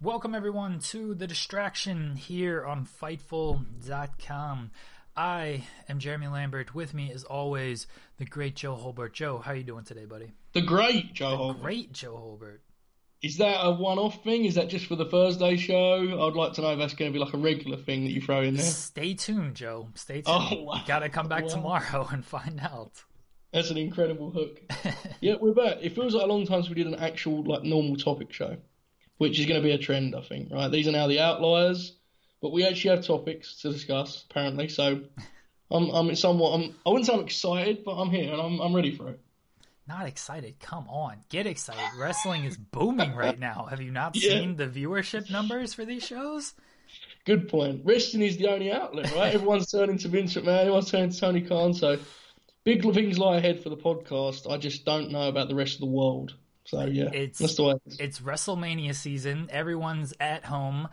Welcome, everyone, to The Distraction here on Fightful.com. I am Jeremy Lambert. With me, as always, the great Joe Holbert. Joe, how are you doing today, buddy? The great Joe the Holbert. Great Joe Holbert. Is that a one-off thing? Is that just for the Thursday show? I'd like to know if that's going to be like a regular thing that you throw in there. Stay tuned, Joe. Stay oh, tuned. Oh, wow. You gotta come back Wow. tomorrow and find out. That's an incredible hook. yeah, we're back. It feels like a long time since we did an actual like normal topic show, which is going to be a trend, I think. Right? These are now the outliers, but we actually have topics to discuss apparently. So I'm I'm somewhat I'm I wouldn't say I'm excited, but I'm here and I'm I'm ready for it. Not excited. Come on. Get excited. Wrestling is booming right now. Have you not Yeah. seen the viewership numbers for these shows? Good point. Wrestling is the only outlet, right? Everyone's turning to Vince McMahon, everyone's turning to Tony Khan. So big things lie ahead for the podcast. I just don't know about the rest of the world. So yeah, It's- that's the way. It. It's WrestleMania season. Everyone's at home.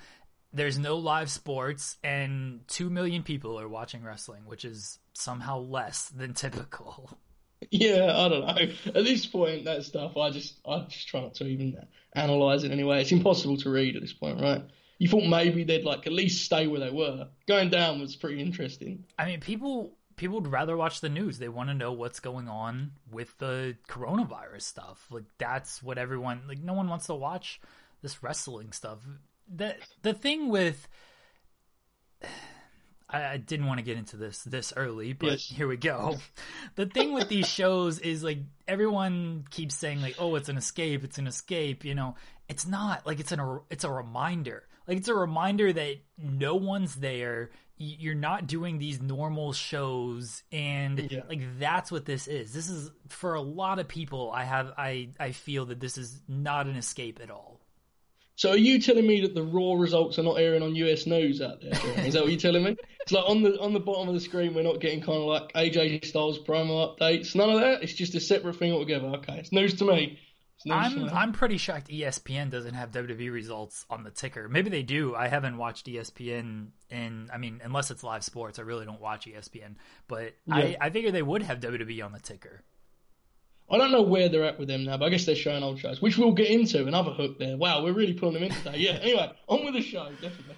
There's no live sports, and two million people are watching wrestling, which is somehow less than typical. Yeah, I don't know. At this point, that stuff, I just, I just try not to even analyze it anyway. It's impossible to read at this point, right? You thought maybe they'd like at least stay where they were. Going down was pretty interesting. I mean, people people would rather watch the news. They want to know what's going on with the coronavirus stuff. Like that's what everyone like. No one wants to watch this wrestling stuff. The the thing with I, I didn't want to get into this this early, but Yes. here we go. The thing with these shows is like everyone keeps saying like, "Oh, it's an escape, it's an escape." You know, it's not. Like it's an it's a reminder. Like it's a reminder that no one's there. You're not doing these normal shows, and Yeah. like that's what this is. This is for a lot of people. I have I I feel that this is not an escape at all. So are you telling me that the raw results are not airing on US News out there is that what you're telling me? It's like on the on the bottom of the screen, we're not getting kind of like AJ Styles promo updates. None of that. It's just a separate thing altogether. Okay, it's news to me. To I'm me. I'm pretty shocked ESPN doesn't have WWE results on the ticker. Maybe they do. I haven't watched ESPN in I mean, unless it's live sports, I really don't watch ESPN. But I, I figure they would have WWE on the ticker. I don't know where they're at with them now, but I guess they're showing old shows, which we'll get into. Another hook there. Wow, we're really pulling them in today. Yeah. Anyway, on with the show, definitely.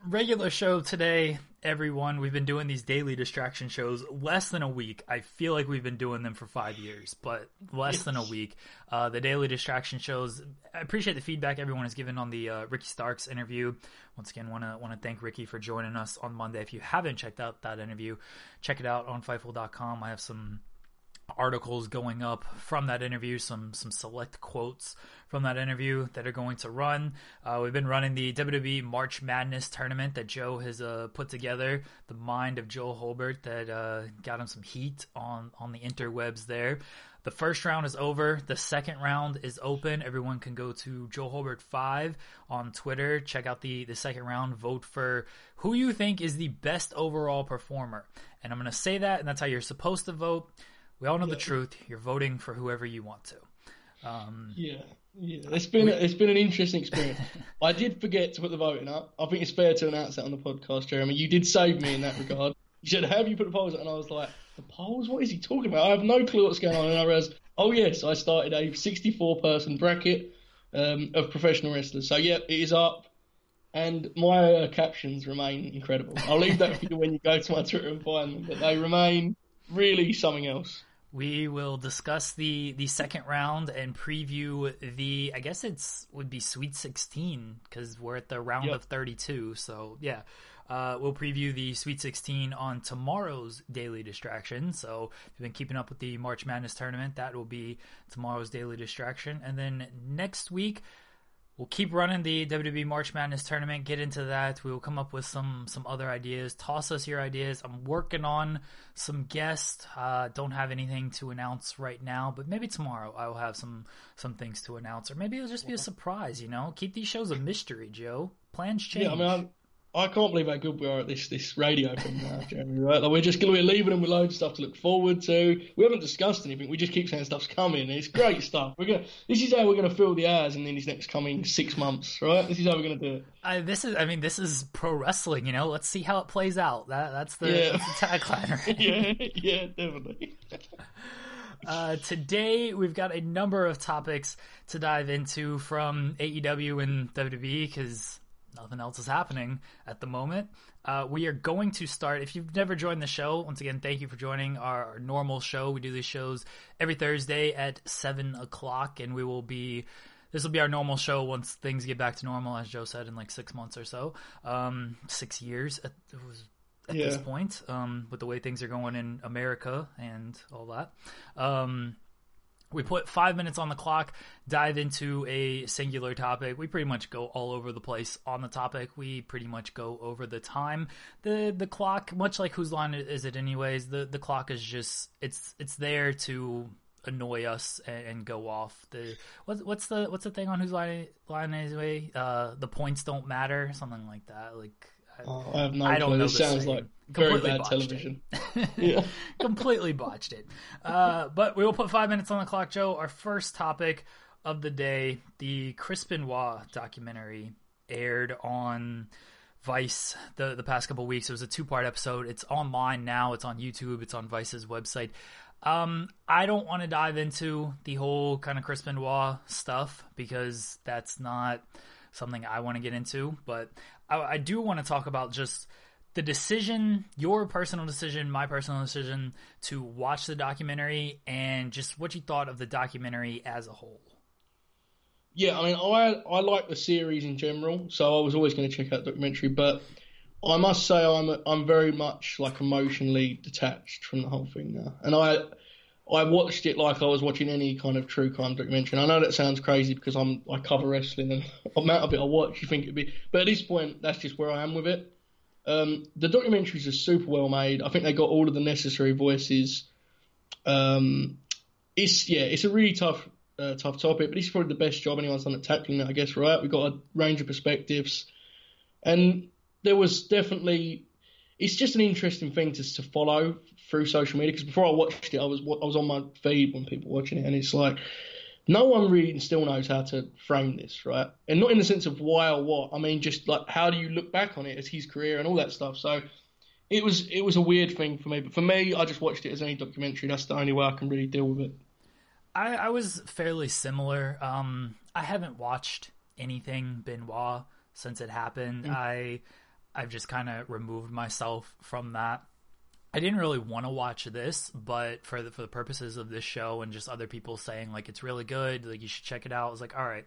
Regular show today, everyone. We've been doing these daily distraction shows less than a week. I feel like we've been doing them for five years, but less than a week. Uh, the daily distraction shows. I appreciate the feedback everyone has given on the uh, Ricky Starks interview. Once again, want to want to thank Ricky for joining us on Monday. If you haven't checked out that interview, check it out on Fightful.com. I have some articles going up from that interview, some some select quotes from that interview that are going to run. Uh, we've been running the WWE March Madness tournament that Joe has uh, put together. The mind of Joe Holbert that uh, got him some heat on on the interwebs there. The first round is over. The second round is open. Everyone can go to Joe Holbert five on Twitter. Check out the the second round. Vote for who you think is the best overall performer. And I'm going to say that, and that's how you're supposed to vote. We all know the truth. You're voting for whoever you want to. Um, Yeah. Yeah, it's been it's been an interesting experience. I did forget to put the voting up. I think it's fair to announce that on the podcast, Jeremy. You did save me in that regard. You said, "Have you put the polls?" up? And I was like, "The polls? What is he talking about?" I have no clue what's going on. And I realized, oh yes, I started a 64 person bracket um, of professional wrestlers. So yeah, it is up, and my uh, captions remain incredible. I'll leave that for you when you go to my Twitter and find them, but they remain really something else. We will discuss the the second round and preview the. I guess it's would be Sweet 16 because we're at the round Yep. of 32. So yeah, uh, we'll preview the Sweet 16 on tomorrow's Daily Distraction. So if you've been keeping up with the March Madness tournament, that will be tomorrow's Daily Distraction. And then next week, we'll keep running the WWE March Madness tournament. Get into that. We will come up with some some other ideas. Toss us your ideas. I'm working on some guests. Uh, don't have anything to announce right now, but maybe tomorrow I will have some some things to announce, or maybe it'll just be a surprise. You know, keep these shows a mystery, Joe. Plans change. Yeah, I mean, I'm, I can't believe how good we are at this this radio thing now, Jeremy. Right? Like we're just going to be leaving them with loads of stuff to look forward to. We haven't discussed anything. We just keep saying stuff's coming. It's great stuff. We're gonna. This is how we're going to fill the hours in these next coming six months. Right? This is how we're going to do it. I, this is, I mean, this is pro wrestling. You know, let's see how it plays out. That that's the, Yeah. that's the tagline. Right? yeah, yeah, definitely. Uh, today we've got a number of topics to dive into from AEW and WWE because nothing else is happening at the moment. Uh, we are going to start. If you've never joined the show, once again, thank you for joining our, our normal show. We do these shows every Thursday at seven o'clock, and we will be. This will be our normal show once things get back to normal, as Joe said, in like six months or so, um, six years. At, at this point, um, with the way things are going in America and all that. Um, we put five minutes on the clock, dive into a singular topic. We pretty much go all over the place on the topic. We pretty much go over the time. The the clock, much like whose line is it anyways, the, the clock is just it's it's there to annoy us and, and go off. The what's what's the what's the thing on whose line line anyway? Uh the points don't matter, something like that. Like Oh, I have no I don't clue. know This sounds saying. like very bad botched television. yeah. completely botched it. Uh, but we will put five minutes on the clock, Joe. Our first topic of the day the Chris Benoit documentary aired on Vice the, the past couple weeks. It was a two part episode. It's online now, it's on YouTube, it's on Vice's website. Um, I don't want to dive into the whole kind of Chris Benoit stuff because that's not something I want to get into. But I, I do want to talk about just the decision, your personal decision, my personal decision to watch the documentary, and just what you thought of the documentary as a whole. Yeah, I mean, I I like the series in general, so I was always going to check out the documentary. But I must say, I'm I'm very much like emotionally detached from the whole thing now, and I I watched it like I was watching any kind of true crime documentary. I know that sounds crazy because I'm I cover wrestling and the amount of it I watch, you think it'd be, but at this point, that's just where I am with it. Um, the documentaries are super well made. I think they got all of the necessary voices. Um, it's yeah, it's a really tough uh, tough topic, but is probably the best job anyone's done at tackling it, I guess. Right? We've got a range of perspectives, and there was definitely it's just an interesting thing to to follow through social media because before I watched it, I was I was on my feed when people were watching it, and it's like no one really still knows how to frame this, right? And not in the sense of why or what. I mean, just like how do you look back on it as his career and all that stuff. So it was it was a weird thing for me, but for me, I just watched it as any documentary. That's the only way I can really deal with it. I, I was fairly similar. Um, I haven't watched anything Benoit since it happened. I I've just kind of removed myself from that. I didn't really want to watch this, but for the for the purposes of this show and just other people saying like it's really good, like you should check it out. I was like, all right,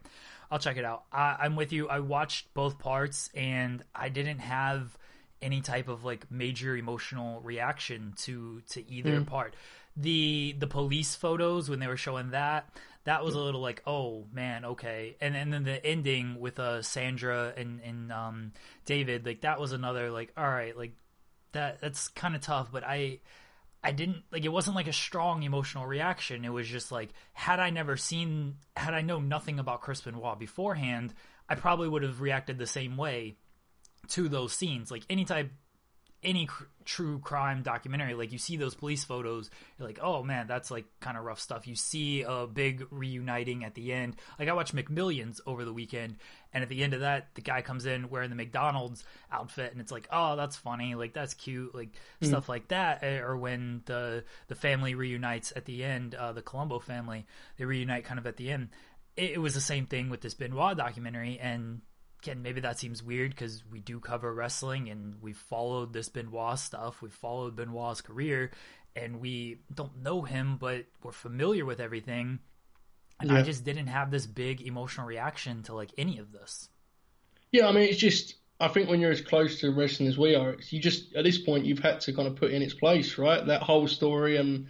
I'll check it out. I, I'm with you. I watched both parts and I didn't have any type of like major emotional reaction to to either part. The the police photos when they were showing that that was a little like oh man okay and and then the ending with uh Sandra and and um David like that was another like all right like that that's kind of tough but I I didn't like it wasn't like a strong emotional reaction. It was just like had I never seen had I known nothing about Chris Benoit beforehand I probably would have reacted the same way to those scenes. Like any type any cr- true crime documentary. Like you see those police photos, you're like, oh man, that's like kind of rough stuff. You see a big reuniting at the end. Like I watched McMillions over the weekend, and at the end of that, the guy comes in wearing the McDonald's outfit, and it's like, oh, that's funny, like that's cute, like mm. stuff like that. Eh, or when the the family reunites at the end, uh, the Colombo family, they reunite kind of at the end. It, it was the same thing with this Benoit documentary, and again, maybe that seems weird because we do cover wrestling and we've followed this Benoit stuff. We've followed Benoit's career and we don't know him, but we're familiar with everything. And yeah. I just didn't have this big emotional reaction to like any of this. Yeah, I mean, it's just, I think when you're as close to wrestling as we are, you just, at this point, you've had to kind of put in its place, right? That whole story and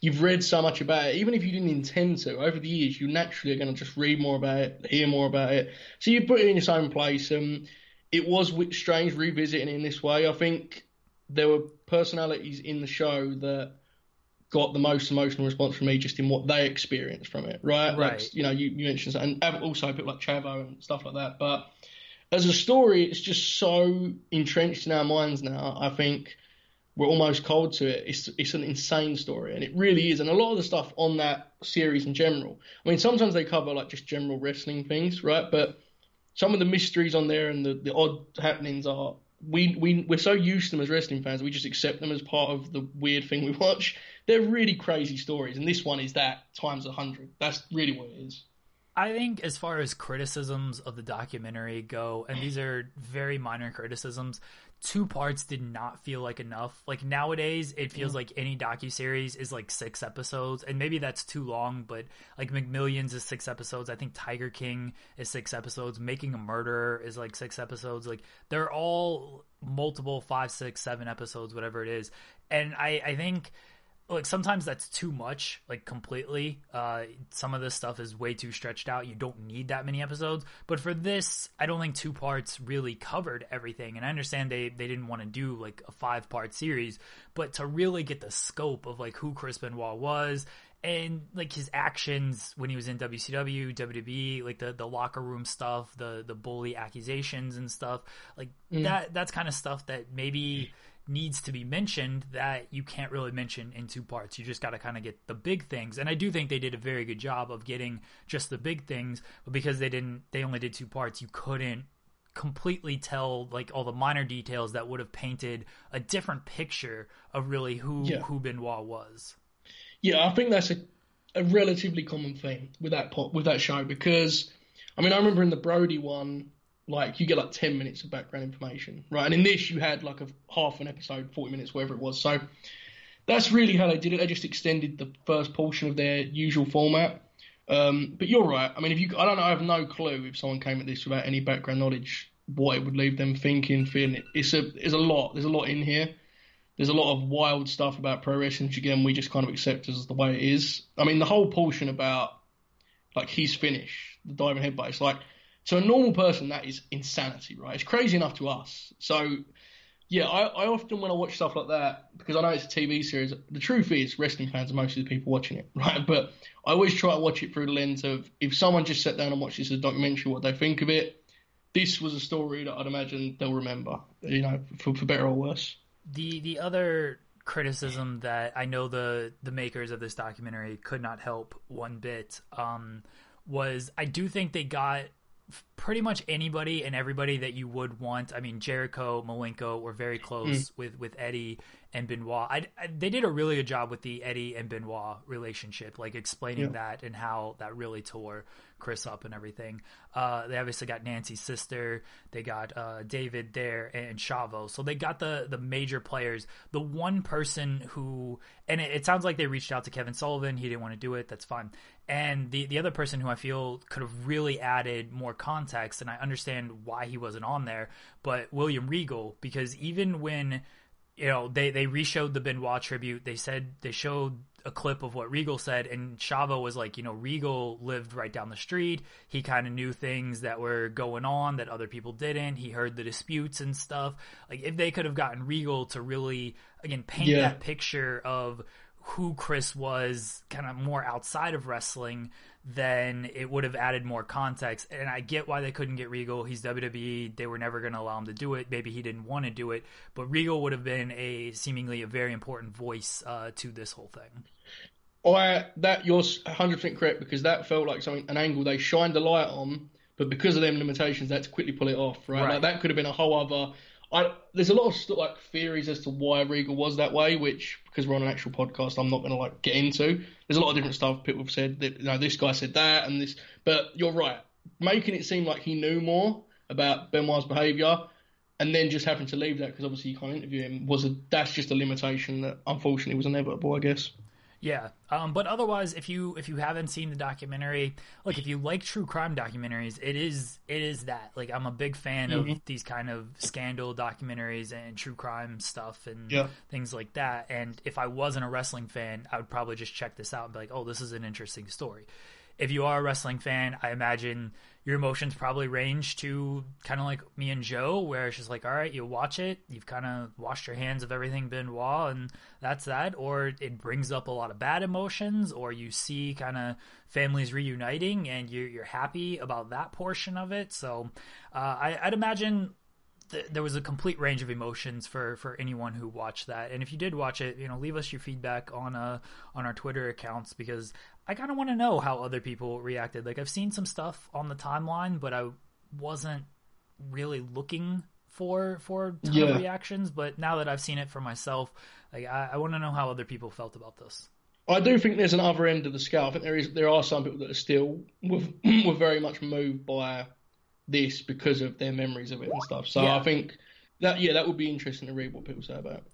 you've read so much about it, even if you didn't intend to, over the years, you naturally are going to just read more about it, hear more about it. So you put it in its own place. Um, it was strange revisiting it in this way. I think there were personalities in the show that got the most emotional response from me just in what they experienced from it, right? Right. Like, you know, you, you mentioned that, and also people like Chavo and stuff like that. But as a story, it's just so entrenched in our minds now. I think we're almost cold to it. It's it's an insane story, and it really is. And a lot of the stuff on that series in general. I mean, sometimes they cover like just general wrestling things, right? But some of the mysteries on there and the, the odd happenings are we we we're so used to them as wrestling fans, we just accept them as part of the weird thing we watch. They're really crazy stories, and this one is that times a hundred. That's really what it is. I think as far as criticisms of the documentary go, and these are very minor criticisms, two parts did not feel like enough. Like nowadays, it feels mm. like any docu series is like six episodes, and maybe that's too long. But like McMillions is six episodes. I think Tiger King is six episodes. Making a Murderer is like six episodes. Like they're all multiple five, six, seven episodes, whatever it is. And I, I think like sometimes that's too much like completely. Uh some of this stuff is way too stretched out. You don't need that many episodes. But for this i don't think two parts really covered everything. And i understand they they didn't want to do like a five part series. But to really get the scope of like who chris benoit was and like his actions when he was in WCW, WWE, like the the locker room stuff, the the bully accusations and stuff, like mm. that that's kind of stuff that maybe needs to be mentioned that you can't really mention in two parts. You just got to kind of get the big things. And I do think they did a very good job of getting just the big things, but because they didn't they only did two parts, you couldn't completely tell like all the minor details that would have painted a different picture of really who yeah. who Benoit was. Yeah, I think that's a a relatively common thing with that pot, with that show because I mean I remember in the Brody one like you get like 10 minutes of background information, right? And in this, you had like a half an episode, 40 minutes, whatever it was. So that's really how they did it. They just extended the first portion of their usual format. Um, but you're right. I mean, if you, I don't know, I have no clue if someone came at this without any background knowledge, what it would leave them thinking, feeling. It. It's a, there's a lot. There's a lot in here. There's a lot of wild stuff about pro wrestling, which again we just kind of accept as the way it is. I mean, the whole portion about like his finish, the diving headbutt. It's like to a normal person, that is insanity, right? It's crazy enough to us. So, yeah, I, I often when I watch stuff like that, because I know it's a TV series, the truth is wrestling fans are mostly the people watching it, right? But I always try to watch it through the lens of if someone just sat down and watched this as a documentary, what they think of it. This was a story that I'd imagine they'll remember, you know, for, for better or worse. The the other criticism that I know the the makers of this documentary could not help one bit um, was I do think they got pretty much anybody and everybody that you would want. I mean, Jericho, Malenko were very close mm. with with Eddie and Benoit. I, I, they did a really good job with the Eddie and Benoit relationship, like explaining yeah. that and how that really tore Chris up and everything. Uh, they obviously got Nancy's sister. They got uh, David there and Chavo. So they got the the major players. The one person who and it, it sounds like they reached out to Kevin Sullivan. He didn't want to do it. That's fine. And the the other person who I feel could have really added more context, and I understand why he wasn't on there, but William Regal, because even when you know, they they reshowed the Benoit tribute. They said they showed a clip of what Regal said, and Chavo was like, you know, Regal lived right down the street. He kind of knew things that were going on that other people didn't. He heard the disputes and stuff. Like if they could have gotten Regal to really again paint yeah. that picture of who Chris was kind of more outside of wrestling, then it would have added more context. And I get why they couldn't get Regal. He's WWE. They were never going to allow him to do it. Maybe he didn't want to do it, but Regal would have been a seemingly a very important voice uh, to this whole thing. I that you're 100 percent correct because that felt like something an angle they shined a light on, but because of them limitations, they had to quickly pull it off. Right, Right. like that could have been a whole other. I, there's a lot of like theories as to why Regal was that way, which because we're on an actual podcast, I'm not going to like get into. There's a lot of different stuff people have said that you know this guy said that and this, but you're right, making it seem like he knew more about Benoit's behaviour, and then just having to leave that because obviously you can't interview him was a that's just a limitation that unfortunately was inevitable, I guess. Yeah, um, but otherwise, if you if you haven't seen the documentary, look, if you like true crime documentaries, it is it is that. Like, I'm a big fan of these kind of scandal documentaries and true crime stuff and Yeah. things like that. And if I wasn't a wrestling fan, I would probably just check this out and be like, oh, this is an interesting story. If you are a wrestling fan, I imagine your emotions probably range to kind of like me and Joe, where it's just like, all right, you watch it, you've kind of washed your hands of everything Benoit, and that's that. Or it brings up a lot of bad emotions, or you see kind of families reuniting and you're, you're happy about that portion of it. So uh, I, I'd imagine th- there was a complete range of emotions for for anyone who watched that. And if you did watch it, you know, leave us your feedback on uh on our Twitter accounts because I kind of want to know how other people reacted. Like I've seen some stuff on the timeline, but I wasn't really looking for for Yeah. reactions. But now that I've seen it for myself, like I, I want to know how other people felt about this. I do think there's an other end of the scale. I think there is there are some people that are still were, were very much moved by this because of their memories of it and stuff. So Yeah. I think that yeah, that would be interesting to read what people say about it.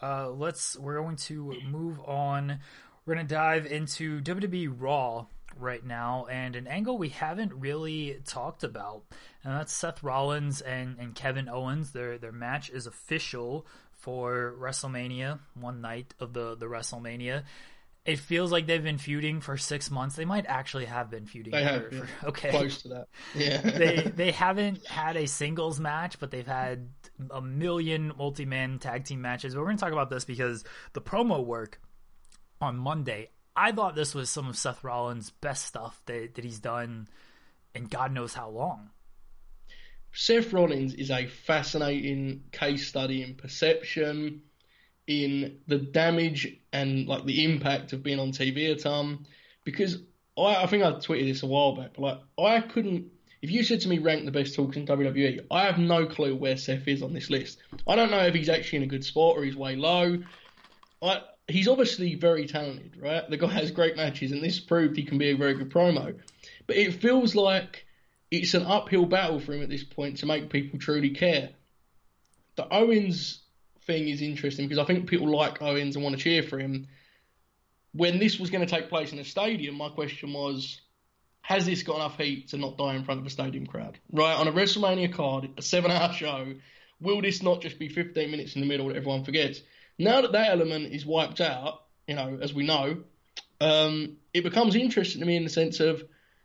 Uh, let's. We're going to move on. We're going to dive into WWE Raw right now, and an angle we haven't really talked about, and that's Seth Rollins and, and Kevin Owens. Their their match is official for WrestleMania, one night of the the WrestleMania. It feels like they've been feuding for six months. They might actually have been feuding. They for, have, yeah. for- okay, Close to that. Yeah. they they haven't had a singles match, but they've had a million multi man tag team matches. But we're gonna talk about this because the promo work on Monday, I thought this was some of Seth Rollins' best stuff that that he's done in God knows how long. Seth Rollins is a fascinating case study in perception, in the damage and like the impact of being on TV a ton. Because I, I think I tweeted this a while back, but like I couldn't. If you said to me rank the best talks in WWE, I have no clue where Seth is on this list. I don't know if he's actually in a good spot or he's way low. I, he's obviously very talented, right? The guy has great matches, and this proved he can be a very good promo. But it feels like it's an uphill battle for him at this point to make people truly care. The Owens thing is interesting because I think people like Owens and want to cheer for him. When this was going to take place in a stadium, my question was, has this got enough heat to not die in front of a stadium crowd? Right, on a WrestleMania card, a seven hour show, will this not just be 15 minutes in the middle that everyone forgets? Now that that element is wiped out, you know, as we know, um, it becomes interesting to me in the sense of,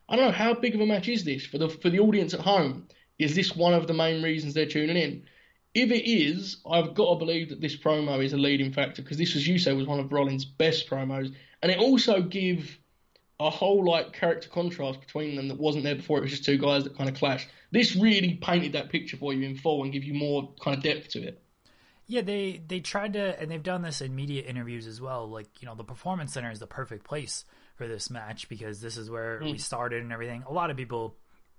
I don't know, how big of a match is this for the for the audience at home? Is this one of the main reasons they're tuning in? If it is, I've got to believe that this promo is a leading factor because this, as you say, was one of Rollins' best promos, and it also give a whole like character contrast between them that wasn't there before. It was just two guys that kind of clashed. This really painted that picture for you in full and give you more kind of depth to it. Yeah, they they tried to, and they've done this in media interviews as well. Like you know, the performance center is the perfect place for this match because this is where we started and everything. A lot of people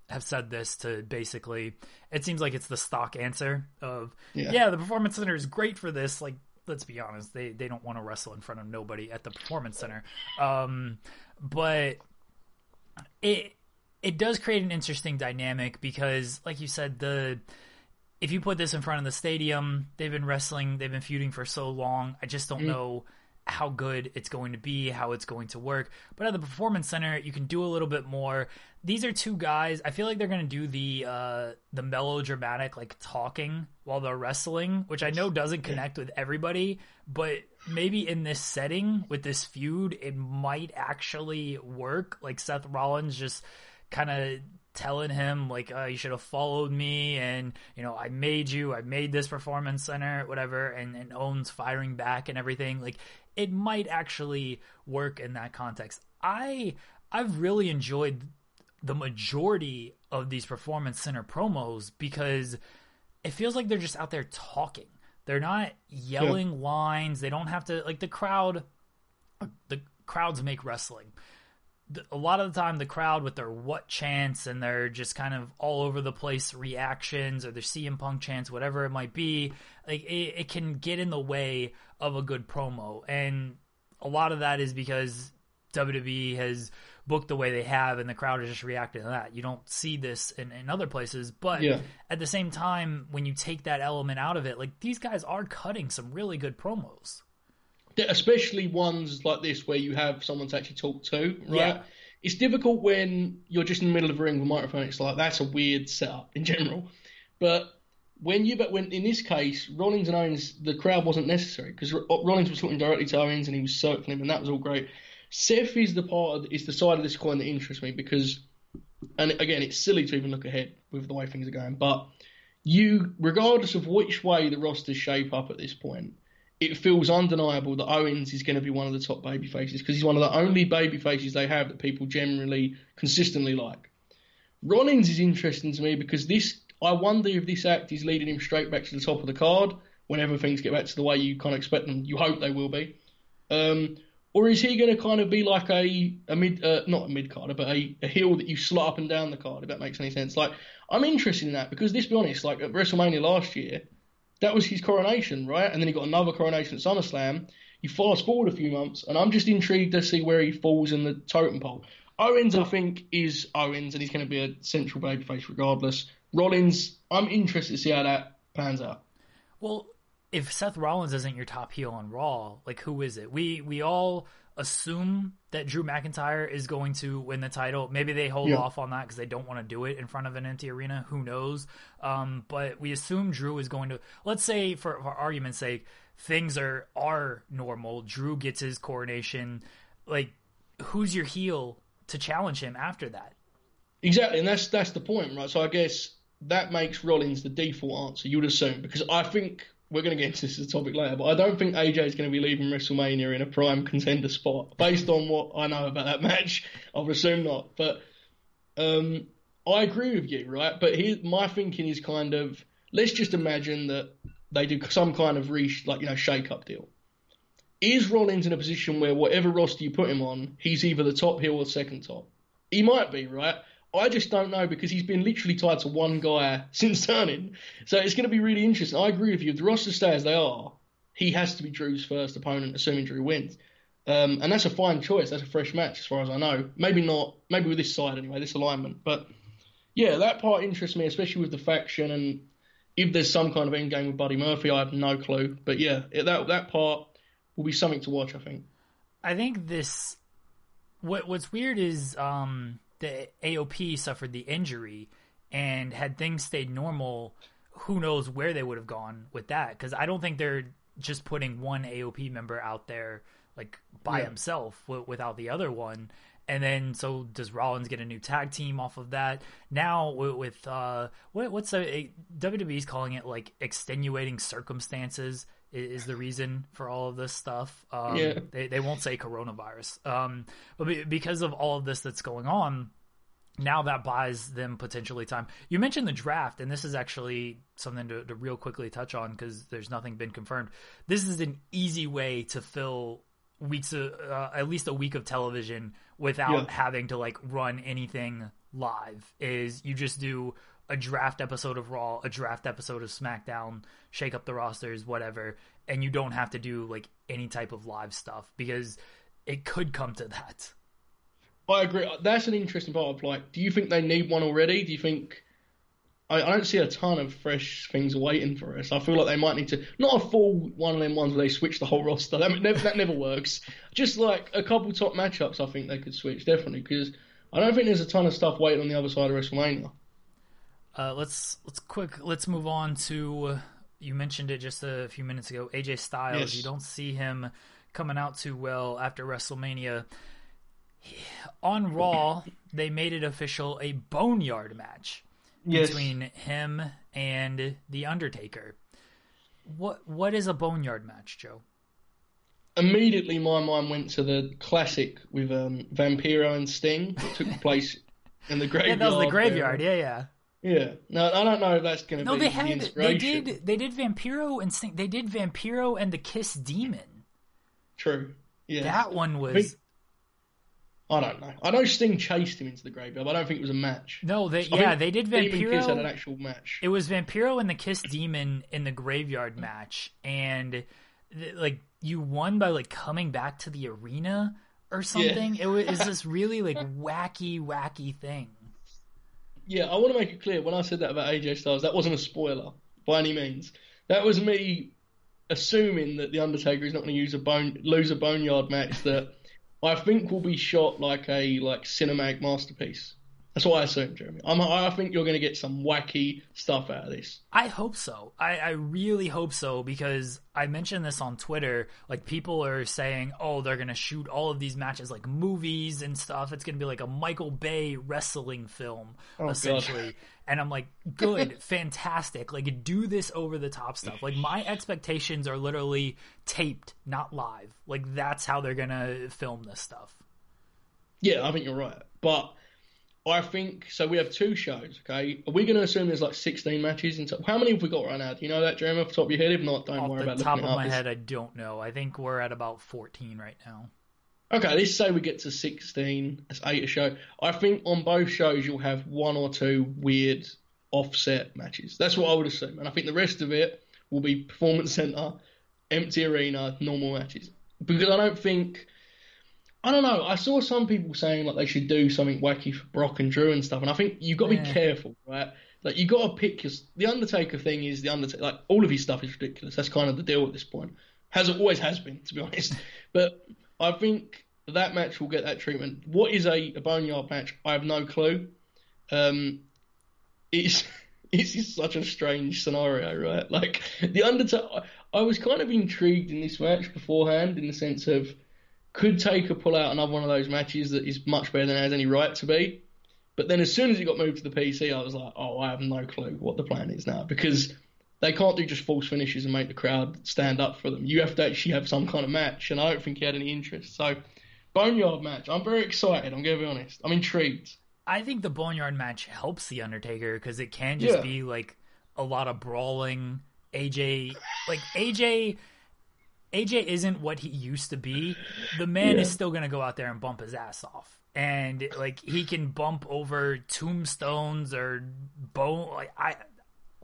have said this to basically. It seems like it's the stock answer of yeah, Yeah. the performance center is great for this. Like, let's be honest, they they don't want to wrestle in front of nobody at the performance center. Um, but it it does create an interesting dynamic because, like you said, the if you put this in front of the stadium, they've been wrestling, they've been feuding for so long. I just don't know how good it's going to be, how it's going to work. But at the performance center, you can do a little bit more. These are two guys. I feel like they're going to do the uh, the melodramatic, like talking while they're wrestling, which I know doesn't connect with everybody. But maybe in this setting with this feud, it might actually work. Like Seth Rollins just kind of telling him like uh, you should have followed me and you know i made you i made this performance center whatever and, and Owens firing back and everything like it might actually work in that context i I've really enjoyed the majority of these performance center promos because it feels like they're just out there talking. They're not yelling yeah. lines. They don't have to like the crowd. The crowds make wrestling. A lot of the time, the crowd with their what chants and their just kind of all over the place reactions or their CM Punk chants, whatever it might be, like it, it can get in the way of a good promo. And a lot of that is because WWE has booked the way they have and the crowd is just reacting to that. You don't see this in, in other places. But yeah. at the same time, when you take that element out of it, like these guys are cutting some really good promos. Especially ones like this where you have someone to actually talk to, right? Yeah. It's difficult when you're just in the middle of a ring with a microphone. It's like that's a weird setup in general. But when you but when in this case Rollins and Owens, the crowd wasn't necessary because Rollins was talking directly to Owens and he was circling him, and that was all great. Seth is the part of, is the side of this coin that interests me because, and again, it's silly to even look ahead with the way things are going, but you, regardless of which way the rosters shape up at this point, it feels undeniable that Owens is going to be one of the top baby faces because he's one of the only baby faces they have that people generally consistently like. Rollins is interesting to me because this, I wonder if this act is leading him straight back to the top of the card whenever things get back to the way you kind of expect them. You hope they will be. Um, or is he going to kind of be like a a mid uh, not a mid carder but a, a heel that you slot up and down the card if that makes any sense like I'm interested in that because let's be honest like at WrestleMania last year that was his coronation right? And then he got another coronation at SummerSlam. You fast forward a few months and I'm just intrigued to see where he falls in the totem pole. Owens I think is Owens and he's going to be a central babyface regardless. Rollins I'm interested to see how that pans out. Well if Seth Rollins isn't your top heel on Raw, like who is it? We we all assume that Drew McIntyre is going to win the title. Maybe they hold yeah. off on that because they don't want to do it in front of an empty arena. Who knows? Um, but we assume Drew is going to. Let's say, for, for argument's sake, things are are normal. Drew gets his coronation. Like, who's your heel to challenge him after that? Exactly, and that's that's the point, right? So I guess that makes Rollins the default answer. You'd assume because I think we're going to get into this topic later, but I don't think AJ is going to be leaving WrestleMania in a prime contender spot. Based on what I know about that match, I would assume not. But um, I agree with you, right? But here, my thinking is kind of let's just imagine that they do some kind of re like you know shake up deal. Is Rollins in a position where whatever roster you put him on, he's either the top heel or second top? He might be, right? I just don't know because he's been literally tied to one guy since turning. So it's going to be really interesting. I agree with you. If the roster stay as they are, he has to be Drew's first opponent, assuming Drew wins. Um, and that's a fine choice. That's a fresh match, as far as I know. Maybe not. Maybe with this side anyway, this alignment. But yeah, that part interests me, especially with the faction and if there's some kind of end game with Buddy Murphy. I have no clue. But yeah, that that part will be something to watch. I think. I think this. What What's weird is um, the AOP suffered the injury, and had things stayed normal, who knows where they would have gone with that? Because I don't think they're just putting one AOP member out there like by yeah. himself w- without the other one. And then, so does Rollins get a new tag team off of that? Now with uh, what, what's a, WWE's calling it like extenuating circumstances is the reason for all of this stuff. Um, yeah. They, they won't say coronavirus. Um, but because of all of this that's going on, now that buys them potentially time. You mentioned the draft, and this is actually something to, to real quickly touch on because there's nothing been confirmed. This is an easy way to fill weeks, of, uh, at least a week of television without yeah. having to like run anything live. Is you just do a draft episode of Raw, a draft episode of SmackDown, shake up the rosters, whatever, and you don't have to do like any type of live stuff because it could come to that. I agree. That's an interesting part of like, do you think they need one already? Do you think I, I, don't see a ton of fresh things waiting for us. I feel like they might need to not a full one of them ones where they switch the whole roster. That never, that never works. Just like a couple top matchups, I think they could switch definitely because I don't think there's a ton of stuff waiting on the other side of WrestleMania. Uh, let's let's quick let's move on to you mentioned it just a few minutes ago. AJ Styles, yes. you don't see him coming out too well after WrestleMania. On Raw, they made it official a boneyard match yes. between him and the Undertaker. What what is a boneyard match, Joe? immediately my mind went to the classic with um, Vampiro and Sting that took place in the graveyard. Yeah, that was the there. graveyard. Yeah, yeah. Yeah. No, I don't know if that's going to No, be they the had they did they did Vampiro and Sting. They did Vampiro and the Kiss Demon. True. Yeah. That one I was think- I don't know. I know Sting chased him into the graveyard, but I don't think it was a match. no. They I yeah they did Demon Kiss had an Vampiro. actual match. It was Vampiro and the Kiss Demon in the graveyard match, and like you won by like coming back to the arena or something. It was it's this really like wacky wacky thing. Yeah, I want to make it clear when I said that about AJ Styles, that wasn't a spoiler by any means. That was me assuming that the Undertaker is not going to use a bone lose a boneyard match that I think will be shot like a like cinematic masterpiece. That's what I assume, Jeremy. I'm, I think you're going to get some wacky stuff out of this. I hope so. I, I really hope so because I mentioned this on Twitter. Like people are saying, oh, they're gonna shoot all of these matches like movies and stuff. It's gonna be like a Michael Bay wrestling film, oh, God. essentially. And I'm like, good, fantastic. Like do this over the top stuff. Like my expectations are literally taped, not live. Like that's how they're gonna film this stuff. Yeah, I think you're right. But I think so. We have two shows. Okay, are we going to assume there's like 16 matches? In to- How many have we got right now? Do you know that, Jeremy, off the top of your head? If not, don't Off worry the about top looking of it up. my It's- head, I don't know. I think we're at about 14 right now. Okay, let's say we get to 16. That's eight a show. I think on both shows you'll have one or two weird offset matches. That's what I would assume. And I think the rest of it will be performance center, empty arena, normal matches. Because I don't think. I don't know. I saw some people saying like they should do something wacky for Brock and Drew and stuff, and I think you've got to Yeah. be careful, right? Like you got to pick your. The Undertaker thing is the Undertaker. Like all of his stuff is ridiculous. That's kind of the deal at this point. Has always has been, to be honest. But I think that match will get that treatment. What is a, a boneyard match? I have no clue. Um, it's it's such a strange scenario, right? Like the Undertaker. I was kind of intrigued in this match beforehand, in the sense of could Taker pull out another one of those matches that is much better than it has any right to be. But then as soon as it got moved to the PC, I was like, oh, I have no clue what the plan is now because they can't do just false finishes and make the crowd stand up for them. You have to actually have some kind of match, and I don't think he had any interest. So, Boneyard match. I'm very excited. I'm going to be honest. I'm intrigued. I think the Boneyard match helps the Undertaker because it can just Yeah. be like a lot of brawling. AJ, like AJ, AJ isn't what he used to be. The man Yeah. is still gonna go out there and bump his ass off, and like he can bump over tombstones or bone, like I,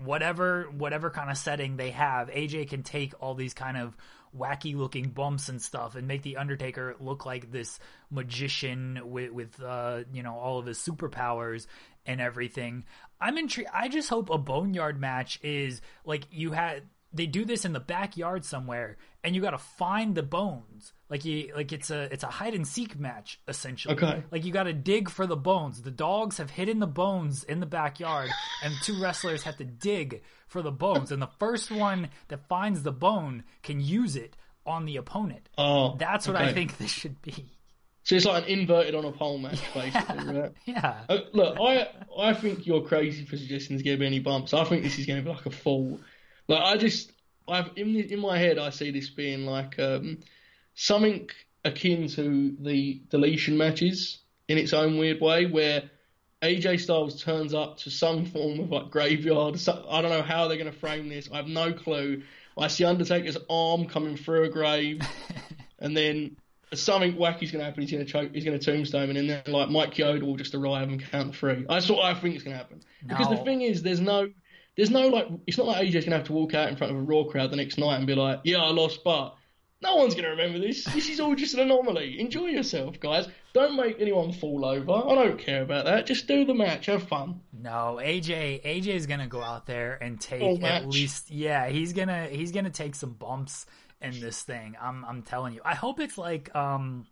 whatever, whatever kind of setting they have. AJ can take all these kind of wacky looking bumps and stuff and make the Undertaker look like this magician with with uh, you know all of his superpowers and everything. I'm intrigued. I just hope a boneyard match is like you had. They do this in the backyard somewhere, and you got to find the bones. Like you, like it's a it's a hide and seek match essentially. Okay. Like you got to dig for the bones. The dogs have hidden the bones in the backyard, and two wrestlers have to dig for the bones. And the first one that finds the bone can use it on the opponent. Oh, That's what I think this should be. So it's like an inverted on a pole match, basically, right? Yeah. Uh, look, I I think you're crazy for suggesting there's going to be any bumps. I think this is going to be like a full. Like I just, I've in in my head, I see this being like um, something akin to the deletion matches in its own weird way, where AJ Styles turns up to some form of like graveyard. So, I don't know how they're going to frame this. I have no clue. I see Undertaker's arm coming through a grave, and then something wacky's going to happen. He's going to choke. He's going to tombstone, and then like Mike Chioda will just arrive and count three. That's what I think is going to happen. Because the thing is, there's no, there's no like, it's not like AJ's going to have to walk out in front of a Raw crowd the next night and be like, "Yeah, I lost," but no one's going to remember this. This is all just an anomaly. Enjoy yourself, guys. Don't make anyone fall over. I don't care about that. Just do the match. Have fun. No, AJ AJ is gonna go out there and take at least yeah, he's gonna he's gonna take some bumps in this thing. I'm I'm telling you. I hope it's like um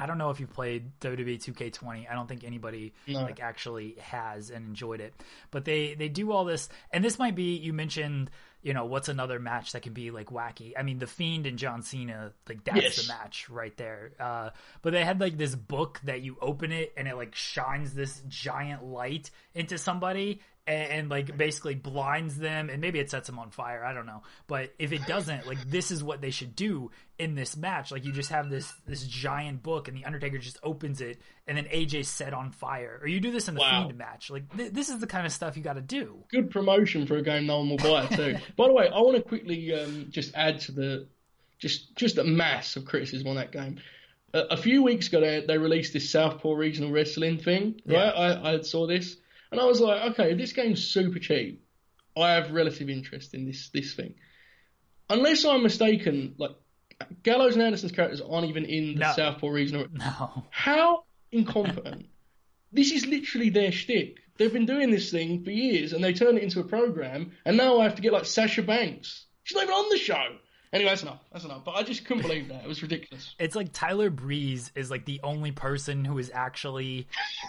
I don't know if you've played WWE 2K20. I don't think anybody No. like actually has and enjoyed it. But they they do all this and this might be you mentioned you know, what's another match that can be like wacky? I mean, The Fiend and John Cena, like that's Yes. the match right there. Uh, but they had like this book that you open it and it like shines this giant light into somebody and, and like basically blinds them and maybe it sets them on fire. I don't know. But if it doesn't, like this is what they should do in this match. Like you just have this this giant book and the Undertaker just opens it and then AJ set on fire. Or you do this in the Wow. Fiend match. Like th- this is the kind of stuff you got to do. Good promotion for a game no one will buy too. By the way, I want to quickly um, just add to the just just a mass of criticism on that game. Uh, a few weeks ago, they, they released this Southpaw Regional Wrestling thing, right? Yeah. I, I saw this, and I was like, okay, this game's super cheap. I have relative interest in this this thing. Unless I'm mistaken, like Gallows and Anderson's characters aren't even in the No. Southpaw Regional. No. How incompetent! this is literally their shtick. They've been doing this thing for years, and they turn it into a program, and now I have to get like Sasha Banks. She's not even on the show. Anyway, that's enough. That's enough. But I just couldn't believe that. It was ridiculous. It's like Tyler Breeze is like the only person who is actually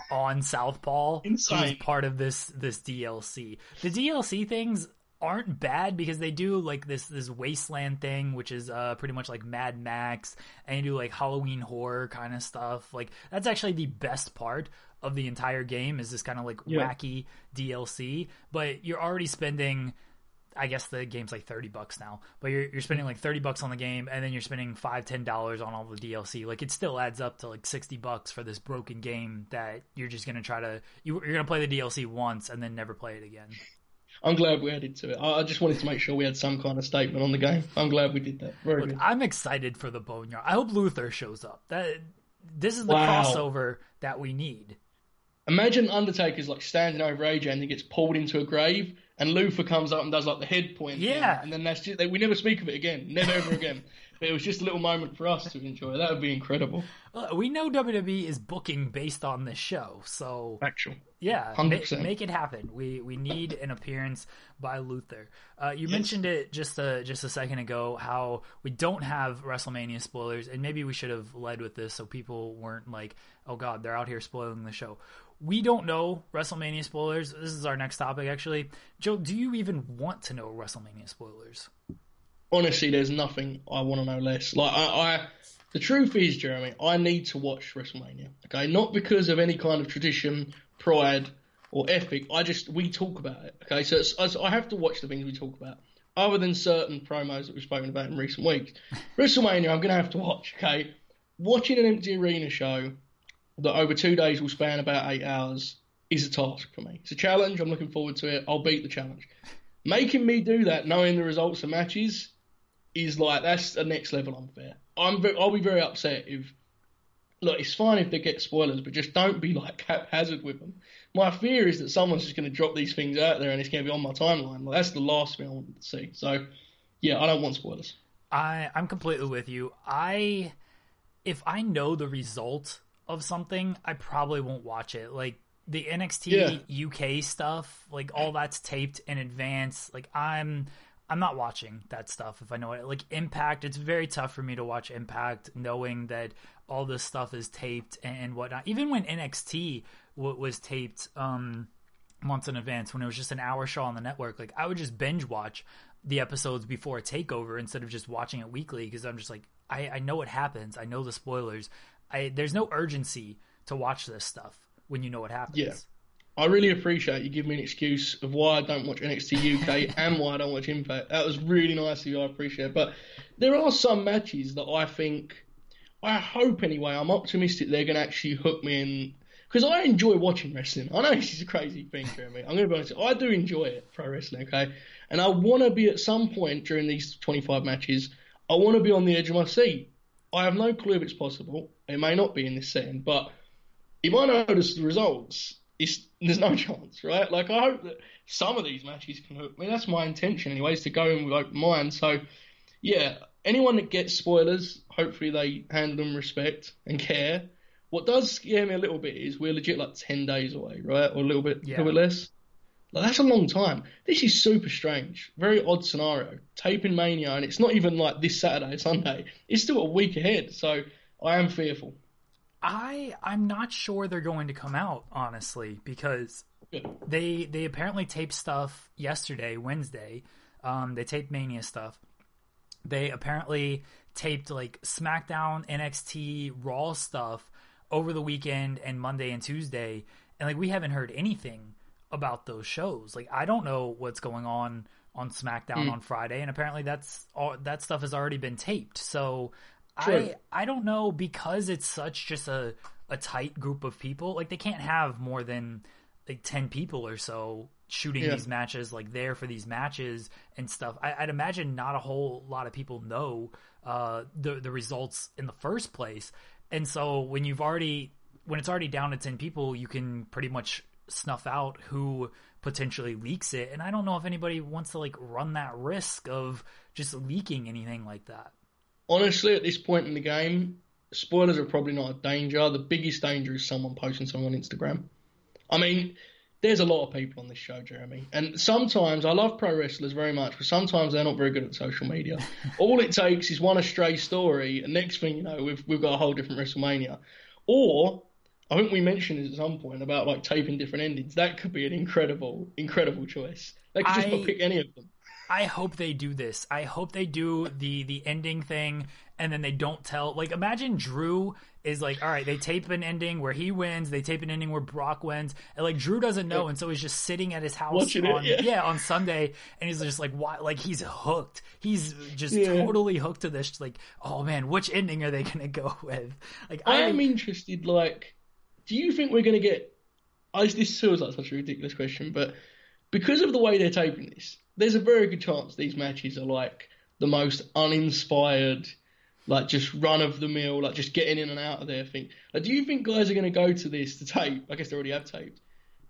on Southpaw who is part of this this DLC. The DLC things aren't bad because they do like this this wasteland thing which is uh pretty much like Mad Max and you do like Halloween horror kind of stuff. Like that's actually the best part of the entire game is this kind of like Yeah. wacky DLC, but you're already spending I guess the game's like thirty bucks now, but you're you're spending like thirty bucks on the game, and then you're spending five ten dollars on all the DLC. Like it still adds up to like sixty bucks for this broken game that you're just gonna try to you, you're gonna play the DLC once and then never play it again. I'm glad we added to it. I, just wanted to make sure we had some kind of statement on the game. I'm glad we did that. Very Look, good. I'm excited for the Boneyard. I hope Luther shows up. That this is the Wow. crossover that we need. Imagine Undertaker's like standing over AJ and he gets pulled into a grave, and Luther comes up and does like the head point. thing, Yeah. and then that's just we never speak of it again. Never ever again. It was just a little moment for us to enjoy. That would be incredible. Uh, we know WWE is booking based on this show, so Actual. Yeah, ma- 100%. make it happen. We we need an appearance by Luther. Uh, you mentioned it just a just a second ago how we don't have WrestleMania spoilers, and maybe we should have led with this so people weren't like, "Oh God, they're out here spoiling the show." We don't know WrestleMania spoilers. This is our next topic, actually. Joe, do you even want to know WrestleMania spoilers? Honestly, there's nothing I want to know less. Like I, I, the truth is, Jeremy, I need to watch WrestleMania. Okay, not because of any kind of tradition, pride, or ethic. I just we talk about it. Okay, so it's, it's- I have to watch the things we talk about. Other than certain promos that we've spoken about in recent weeks, WrestleMania, I'm going to have to watch. Okay, watching an empty arena show that over two days will span about eight hours is a task for me. It's a challenge. I'm looking forward to it. I'll beat the challenge. Making me do that, knowing the results of matches, is like that's the next level unfair. I'm ve- I'll be very upset if look. It's fine if they get spoilers, but just don't be like haphazard with them. My fear is that someone's just going to drop these things out there and it's going to be on my timeline. Like, that's the last thing I want to see. So yeah, I don't want spoilers. I I'm completely with you. I if I know the result of something, I probably won't watch it. Like the NXT UK stuff, like all that's taped in advance. Like I'm I'm not watching that stuff if I know it. Like Impact, it's very tough for me to watch Impact knowing that all this stuff is taped and whatnot. Even when NXT w- was taped, um, months in advance when it was just an hour show on the network. Like I would just binge watch the episodes before a takeover instead of just watching it weekly because I'm just like I, I know what happens. I know the spoilers. I there's no urgency to watch this stuff when you know what happens. Yeah. I really appreciate you giving me an excuse of why I don't watch NXT UK and why I don't watch Impact. That was really nice of you. I appreciate it. But there are some matches that I think, I hope anyway, I'm optimistic they're going to actually hook me in. Because I enjoy watching wrestling. I know this is a crazy thing, Jeremy. I'm going to be honest. I do enjoy it, pro wrestling, okay? And I want to be at some point during these 25 matches, I want to be on the edge of my seat. I have no clue if it's possible. It may not be in this setting, but if I notice the results, it's, there's no chance, right? Like I hope that some of these matches can hook me. That's my intention, anyway, is to go in with open mind. So, yeah, anyone that gets spoilers, hopefully they handle them respect and care. What does scare me a little bit is we're legit like ten days away, right, or a little bit, Yeah. little bit less. Like that's a long time. This is super strange. Very odd scenario. Taping Mania, and it's not even like this Saturday, Sunday. It's still a week ahead. So I am fearful. I I'm not sure they're going to come out honestly because they they apparently taped stuff yesterday, Wednesday. Um, they taped Mania stuff. They apparently taped like SmackDown, NXT, Raw stuff over the weekend and Monday and Tuesday, and like we haven't heard anything about those shows. Like I don't know what's going on on SmackDown mm. on Friday, and apparently that's all that stuff has already been taped. So True. I I don't know because it's such just a a tight group of people. Like they can't have more than like ten people or so shooting yeah. these matches like there for these matches and stuff. I, would imagine not a whole lot of people know uh, the the results in the first place, and so when you've already when it's already down to ten people, you can pretty much snuff out who potentially leaks it. And I don't know if anybody wants to like run that risk of just leaking anything like that. Honestly, at this point in the game, spoilers are probably not a danger. The biggest danger is someone posting something on Instagram. I mean, there's a lot of people on this show, Jeremy. And sometimes I love pro wrestlers very much, but sometimes they're not very good at social media. All it takes is one astray story, and next thing you know, we've we've got a whole different WrestleMania. Or I think we mentioned it at some point about like taping different endings. That could be an incredible, incredible choice. They could just I, pick any of them. I hope they do this. I hope they do the the ending thing and then they don't tell like imagine Drew is like, all right, they tape an ending where he wins, they tape an ending where Brock wins, and like Drew doesn't know, and so he's just sitting at his house on it, yeah. yeah. on Sunday, and he's just like, why? Like he's hooked. He's just yeah. totally hooked to this. Like, oh man, which ending are they gonna go with? Like, I am interested. Like, do you think we're gonna get? I, this feels like such a ridiculous question, but because of the way they're taping this, there's a very good chance these matches are like the most uninspired, like just run of the mill, like just getting in and out of there thing. Like, do you think guys are going to go to this to tape? I guess they already have taped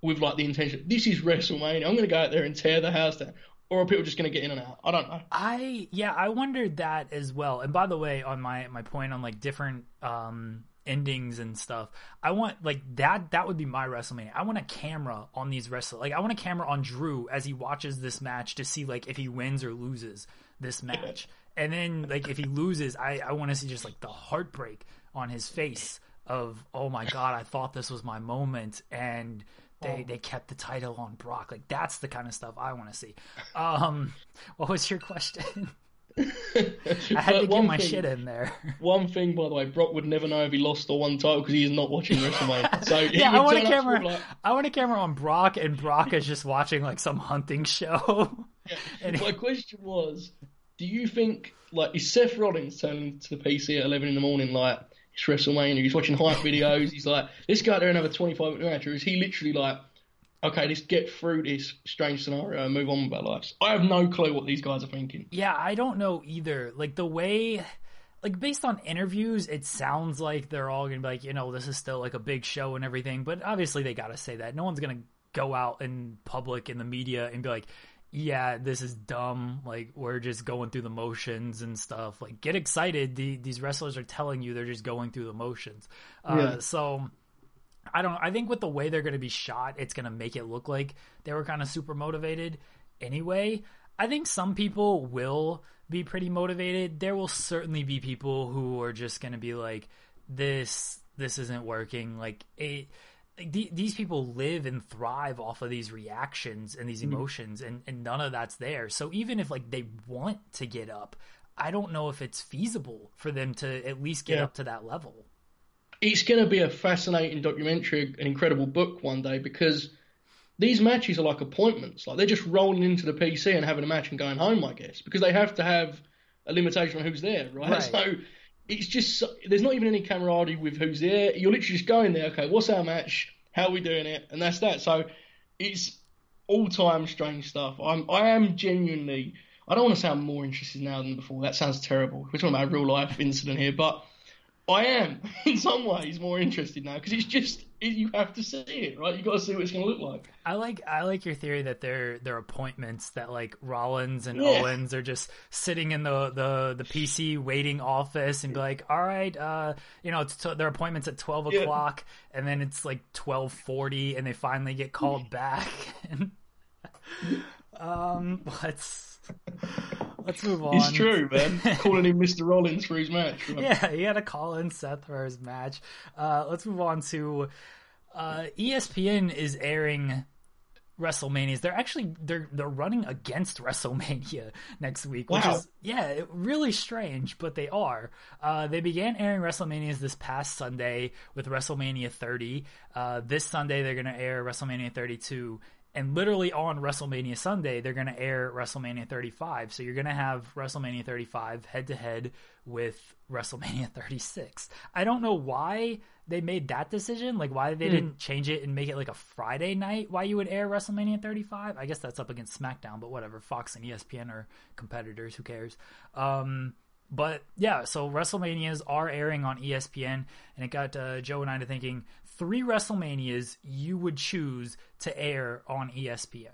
with like the intention. This is WrestleMania. I'm going to go out there and tear the house down. Or are people just going to get in and out? I don't know. I yeah, I wondered that as well. And by the way, on my my point on like different um endings and stuff. I want like that. That would be my WrestleMania. I want a camera on these wrestlers. Like I want a camera on Drew as he watches this match to see like if he wins or loses this match. And then like if he loses, I I want to see just like the heartbreak on his face of oh my god, I thought this was my moment and. They, oh. they kept the title on Brock. Like that's the kind of stuff I want to see. Um, what was your question? I had to get my thing, shit in there. One thing, by the way, Brock would never know if he lost or won title because he's not watching WrestleMania. So yeah, I want a camera. Like... I want a camera on Brock, and Brock is just watching like some hunting show. Yeah. and my question was, do you think like is Seth Rollins turning to the PC at eleven in the morning like? It's WrestleMania. He's watching hype videos. He's like, let's go out there and have a 25 minute match. Or is he literally like, okay, let's get through this strange scenario and move on with our lives. I have no clue what these guys are thinking. Yeah, I don't know either. Like the way like based on interviews, it sounds like they're all gonna be like, you know, this is still like a big show and everything, but obviously they gotta say that. No one's gonna go out in public in the media and be like, yeah, this is dumb. Like we're just going through the motions and stuff. Like get excited. The, these wrestlers are telling you they're just going through the motions. Uh, yeah. So I don't. I think with the way they're going to be shot, it's going to make it look like they were kind of super motivated. Anyway, I think some people will be pretty motivated. There will certainly be people who are just going to be like, "This, this isn't working." Like it. Like these people live and thrive off of these reactions and these mm-hmm. emotions, and, and none of that's there. So even if like they want to get up, I don't know if it's feasible for them to at least get yeah. up to that level it's going to be a fascinating documentary, an incredible book one day because these matches are like appointments. Like they're just rolling into the PC and having a match and going home, I guess, because they have to have a limitation on who's there, right? right. So it's just there's not even any camaraderie with who's there. You're literally just going there. Okay, what's our match? How are we doing it? And that's that. So it's all time strange stuff. I'm I am genuinely. I don't want to sound more interested now than before. That sounds terrible. We're talking about a real life incident here, but I am in some ways more interested now because it's just it, you have to see it, right? You got to see what it's going to look like. I like I like your theory that they're they're appointments that like Rollins and yeah. Owens are just sitting in the the the PC waiting office and be like, all right, uh, you know, t- their appointments at twelve o'clock, yeah. and then it's like twelve forty, and they finally get called back. um, let's Let's move on. It's true, man. Calling him Mr. Rollins for his match. Right? Yeah, he had to call in Seth for his match. Uh, let's move on to uh, ESPN is airing WrestleManias. They're actually they're they're running against WrestleMania next week, which Wow. is yeah, really strange, but they are. Uh, they began airing WrestleManias this past Sunday with WrestleMania 30. Uh, this Sunday they're gonna air WrestleMania 32. And literally on WrestleMania Sunday, they're going to air WrestleMania 35. So you're going to have WrestleMania 35 head to head with WrestleMania 36. I don't know why they made that decision. Like why they didn't change it and make it like a Friday night. Why you would air WrestleMania 35? I guess that's up against SmackDown, but whatever. Fox and ESPN are competitors. Who cares? Um, but yeah, so WrestleManias are airing on ESPN, and it got uh, Joe and I to thinking three WrestleManias you would choose to air on ESPN.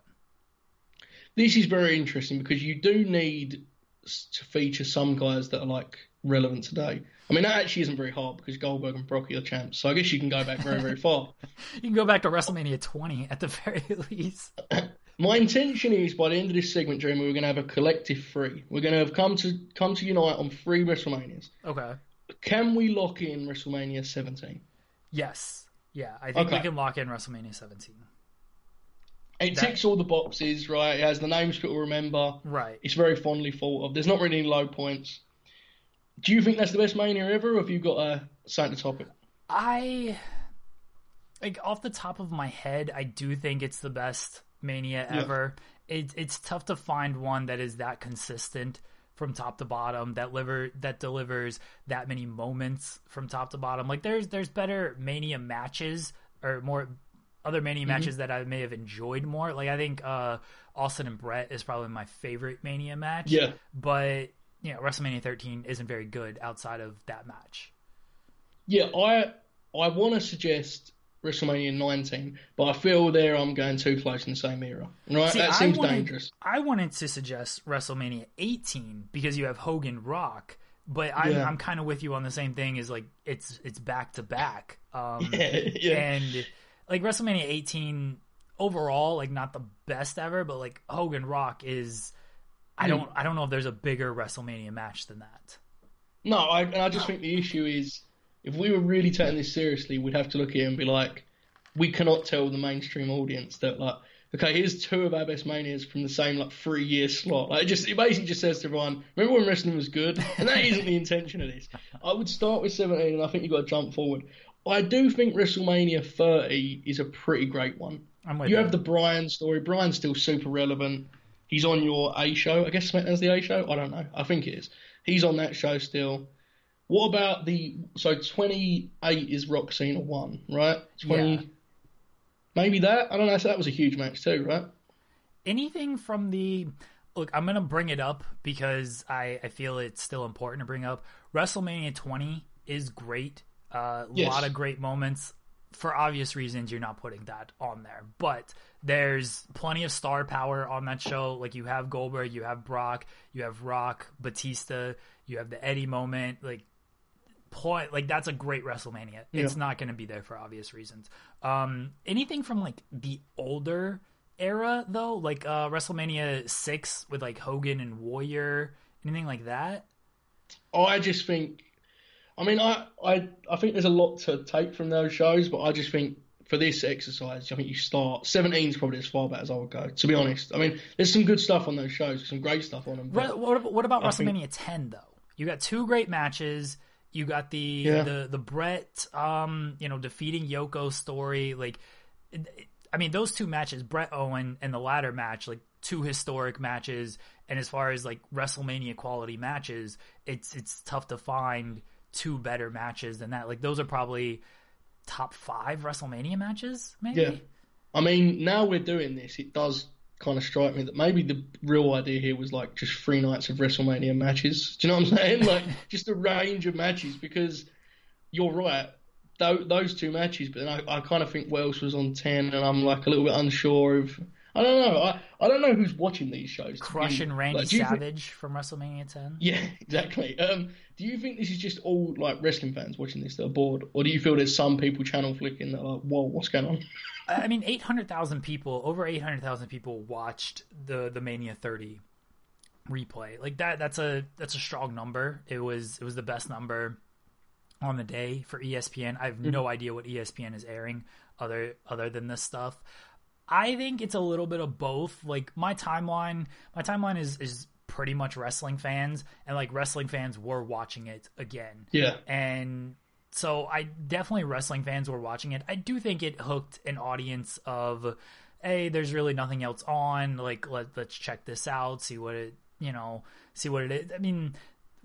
This is very interesting because you do need to feature some guys that are like relevant today. I mean, that actually isn't very hard because Goldberg and Brock are champs. So I guess you can go back very, very far. You can go back to WrestleMania 20 at the very least. My intention is by the end of this segment, Jeremy, we're going to have a collective three. We're going to have come to come to unite on three WrestleManias. Okay. Can we lock in WrestleMania 17? Yes. Yeah, I think we can lock in WrestleMania 17. It That- ticks all the boxes, right? It has the names people remember. Right. It's very fondly thought of. There's not really any low points. Do you think that's the best Mania ever, or have you got a something to top it? I like off the top of my head, I do think it's the best Mania Yeah. ever. It, it's tough to find one that is that consistent from top to bottom that liver that delivers that many moments from top to bottom. Like there's there's better Mania matches or more other Mania Mm-hmm. matches that I may have enjoyed more. Like I think uh Austin and Bret is probably my favorite Mania match. Yeah. But you know, WrestleMania 13 isn't very good outside of that match. Yeah, I I want to suggest WrestleMania 19, but I feel there I'm going too close in the same era. Right? See, that I seems wanted, dangerous. I wanted to suggest WrestleMania 18 because you have Hogan Rock, but I'm, Yeah. I'm kind of with you on the same thing. Is like it's it's back to back, um, Yeah, yeah. and like WrestleMania 18 overall, like not the best ever, but like Hogan Rock is. Hmm. I don't I don't know if there's a bigger WrestleMania match than that. No, I, and I just think the issue is if we were really taking this seriously, we'd have to look at it and be like, we cannot tell the mainstream audience that like, okay, here's two of our best manias from the same like three year slot. Like, it just it basically just says to everyone, remember when wrestling was good, and that isn't the intention of this. I would start with 17, and I think you've got to jump forward. I do think WrestleMania 30 is a pretty great one. I'm with You you. have the Bryan story. Bryan's still super relevant. He's on your A show. I guess SmackDown's the A show. I don't know. I think it is. He's on that show still. What about the so twenty eight is Rock Cena one, right? Twenty Yeah. maybe that? I don't know, so that was a huge match too, right? anything from the look i'm gonna bring it up because i i feel it's still important to bring up wrestlemania 20 is great a uh, Yes. lot of great moments for obvious reasons you're not putting that on there but there's plenty of star power on that show like you have goldberg you have brock you have rock batista you have the eddie moment like point like that's a great WrestleMania. It's not going to be there for obvious reasons. Um anything from like the older era though, like uh WrestleMania 6 with like Hogan and Warrior, anything like that? Oh, I just think I mean I, I I think there's a lot to take from those shows, but I just think for this exercise, I think you start 17 is probably as far back as I would go. To be honest, I mean, there's some good stuff on those shows, some great stuff on them. what, what about I think- WrestleMania 10 though? You got two great matches. You got the Yeah. the the Bret um you know defeating Yoko story like I mean those two matches Bret Owen and the ladder match like two historic matches and as far as like WrestleMania quality matches it's it's tough to find two better matches than that like those are probably top 5 WrestleMania matches maybe Yeah. I mean, now we're doing this, it does kind of strike me that maybe the real idea here was like just three nights of WrestleMania matches. Do you know what I'm saying? Like just a range of matches because you're right. Tho- those two matches, but then I, I kind of think Wells was on ten, and I'm like a little bit unsure of. I don't know. I, I don't know who's watching these shows. to Crush and. Randy Like, do you thi- Savage from WrestleMania 10 yeah, exactly. Um, do you think this is just all like wrestling fans watching this that are bored, or do you feel there's some people channel flicking that are like, whoa, what's going on? I mean, eight hundred thousand people, over eight hundred thousand people watched the the Mania thirty replay. Like that, that's a that's a strong number. It was it was the best number on the day for ESPN. I have no idea what ESPN is airing other other than this stuff. I think it's a little bit of both. Like my timeline, my timeline is is pretty much wrestling fans, and like wrestling fans were watching it again. Yeah. And so I definitely wrestling fans were watching it. I do think it hooked an audience of, hey, there's really nothing else on. Like let let's check this out, see what it you know, see what it is. I mean,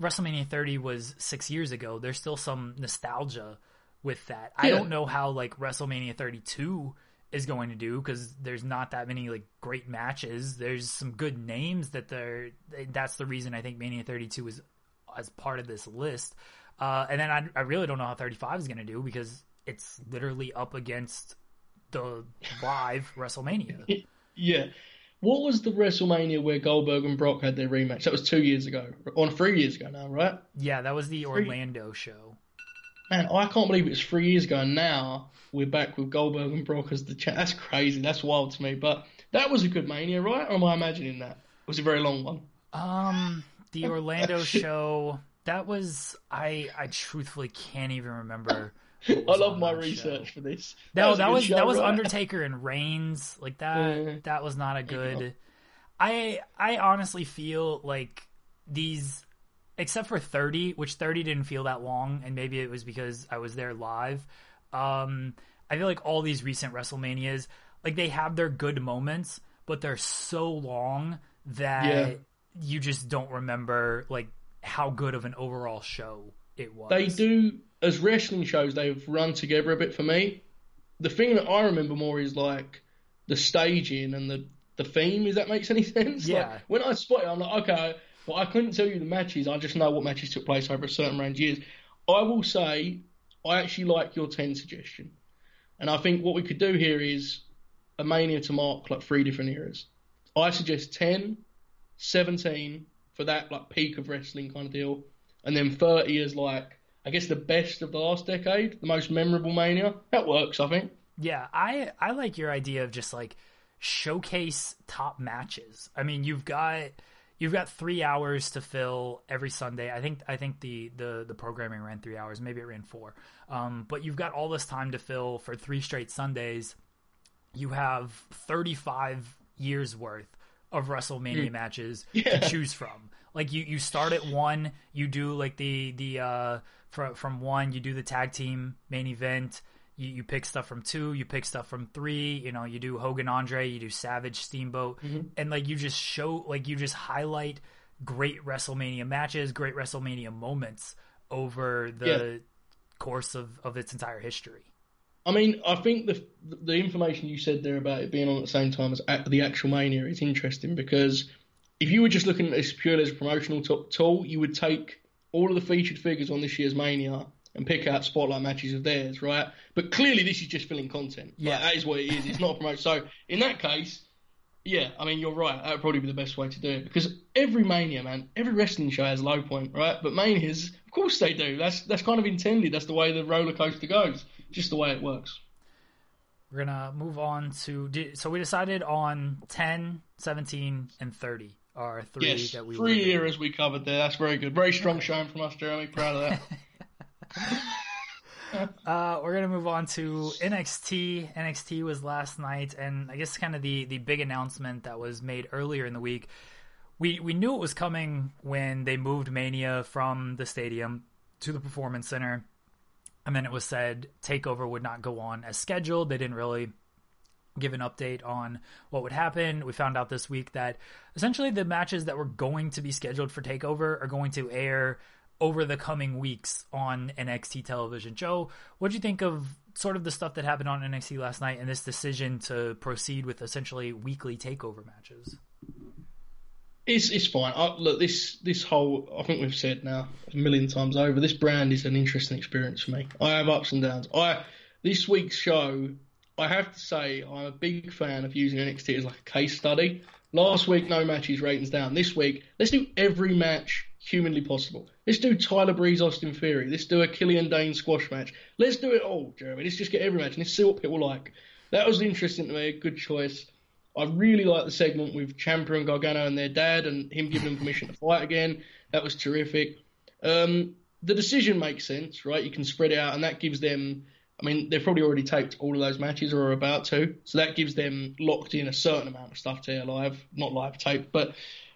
WrestleMania 30 was six years ago. There's still some nostalgia with that. I don't know how like WrestleMania 32 is going to do because there's not that many like great matches. There's some good names that they're. That's the reason I think Mania 32 is as part of this list. Uh, and then I, I really don't know how 35 is going to do because it's literally up against the live WrestleMania. Yeah. What was the WrestleMania where Goldberg and Brock had their rematch? That was two years ago, or three years ago now, right? Yeah, that was the Orlando show. Man, I can't believe it's three years ago, and now we're back with Goldberg and Brock as the chat. That's crazy. That's wild to me. But that was a good Mania, right? Or am I imagining that? It was a very long one. Um, the Orlando show. That was I. I truthfully can't even remember. I love my research show. for this. No, was that was show, that was right? Undertaker and Reigns. Like that. Yeah. That was not a good. I I honestly feel like these, except for thirty, which thirty didn't feel that long, and maybe it was because I was there live. Um, I feel like all these recent WrestleManias, like they have their good moments, but they're so long that Yeah. you just don't remember like how good of an overall show it was. They do as wrestling shows. They've run together a bit for me. The thing that I remember more is like the staging and the the theme. If that makes any sense? Yeah. Like, when I spot it, I'm like, okay, but I couldn't tell you the matches. I just know what matches took place over a certain range of years. I will say, I actually like your ten suggestion, and I think what we could do here is a mania to mark like three different eras. I suggest 10, 17 for that like peak of wrestling kind of deal, and then 30 as like I guess the best of the last decade, the most memorable mania. That works, I think. Yeah, I I like your idea of just like showcase top matches. I mean, you've got you've got three hours to fill every Sunday. I think I think the the the programming ran three hours, maybe it ran four. Um, but you've got all this time to fill for three straight Sundays. You have thirty five years worth of WrestleMania matches Yeah. to choose from. Like you, you start at one, you do like the the uh from from one, you do the tag team main event. You, you pick stuff from two, you pick stuff from three. You know, you do Hogan Andre, you do Savage Steamboat, mm-hmm. and like you just show like you just highlight great WrestleMania matches, great WrestleMania moments over the Yeah. course of of its entire history. I mean, I think the the information you said there about it being on at the same time as the actual mania is interesting because if you were just looking at this purely as a promotional tool, you would take all of the featured figures on this year's mania and pick out spotlight matches of theirs, right? But clearly, this is just filling content. Yeah. Like, that is what it is. It's not a promotion. So in that case, yeah, I mean, you're right. That would probably be the best way to do it because every mania, man, every wrestling show has a low point, right? But manias, of course, they do. That's that's kind of intended. That's the way the roller coaster goes. Just the way it works. We're gonna move on to so we decided on 10, 17, and 30 are three Yes, that we three eras we covered there. That's very good. Very strong showing from us, Jeremy. Proud of that. Uh, we're gonna move on to NXT. NXT was last night, and I guess kind of the the big announcement that was made earlier in the week. We we knew it was coming when they moved Mania from the stadium to the Performance Center, and then it was said Takeover would not go on as scheduled. They didn't really give an update on what would happen. We found out this week that essentially the matches that were going to be scheduled for Takeover are going to air over the coming weeks on NXT television. Joe, what do you think of sort of the stuff that happened on NXT last night and this decision to proceed with essentially weekly Takeover matches? It's it's fine. I, look, this this whole I think we've said now a million times over. This brand is an interesting experience for me. I have ups and downs. I this week's show, I have to say, I'm a big fan of using NXT as like a case study. Last week, no matches, ratings down. This week, let's do every match humanly possible. Let's do Tyler Breeze, Austin Theory. Let's do a Killian Dain squash match. Let's do it all, Jeremy. Let's just get every match and let's see what people like. That was interesting to me. Good choice. I really like the segment with Ciampa and Gargano and their dad, and him giving them permission to fight again. That was terrific. Um, the decision makes sense, right? You can spread it out, and that gives them I mean, they've probably already taped all of those matches or are about to, so that gives them locked in a certain amount of stuff to air live, not live tape, but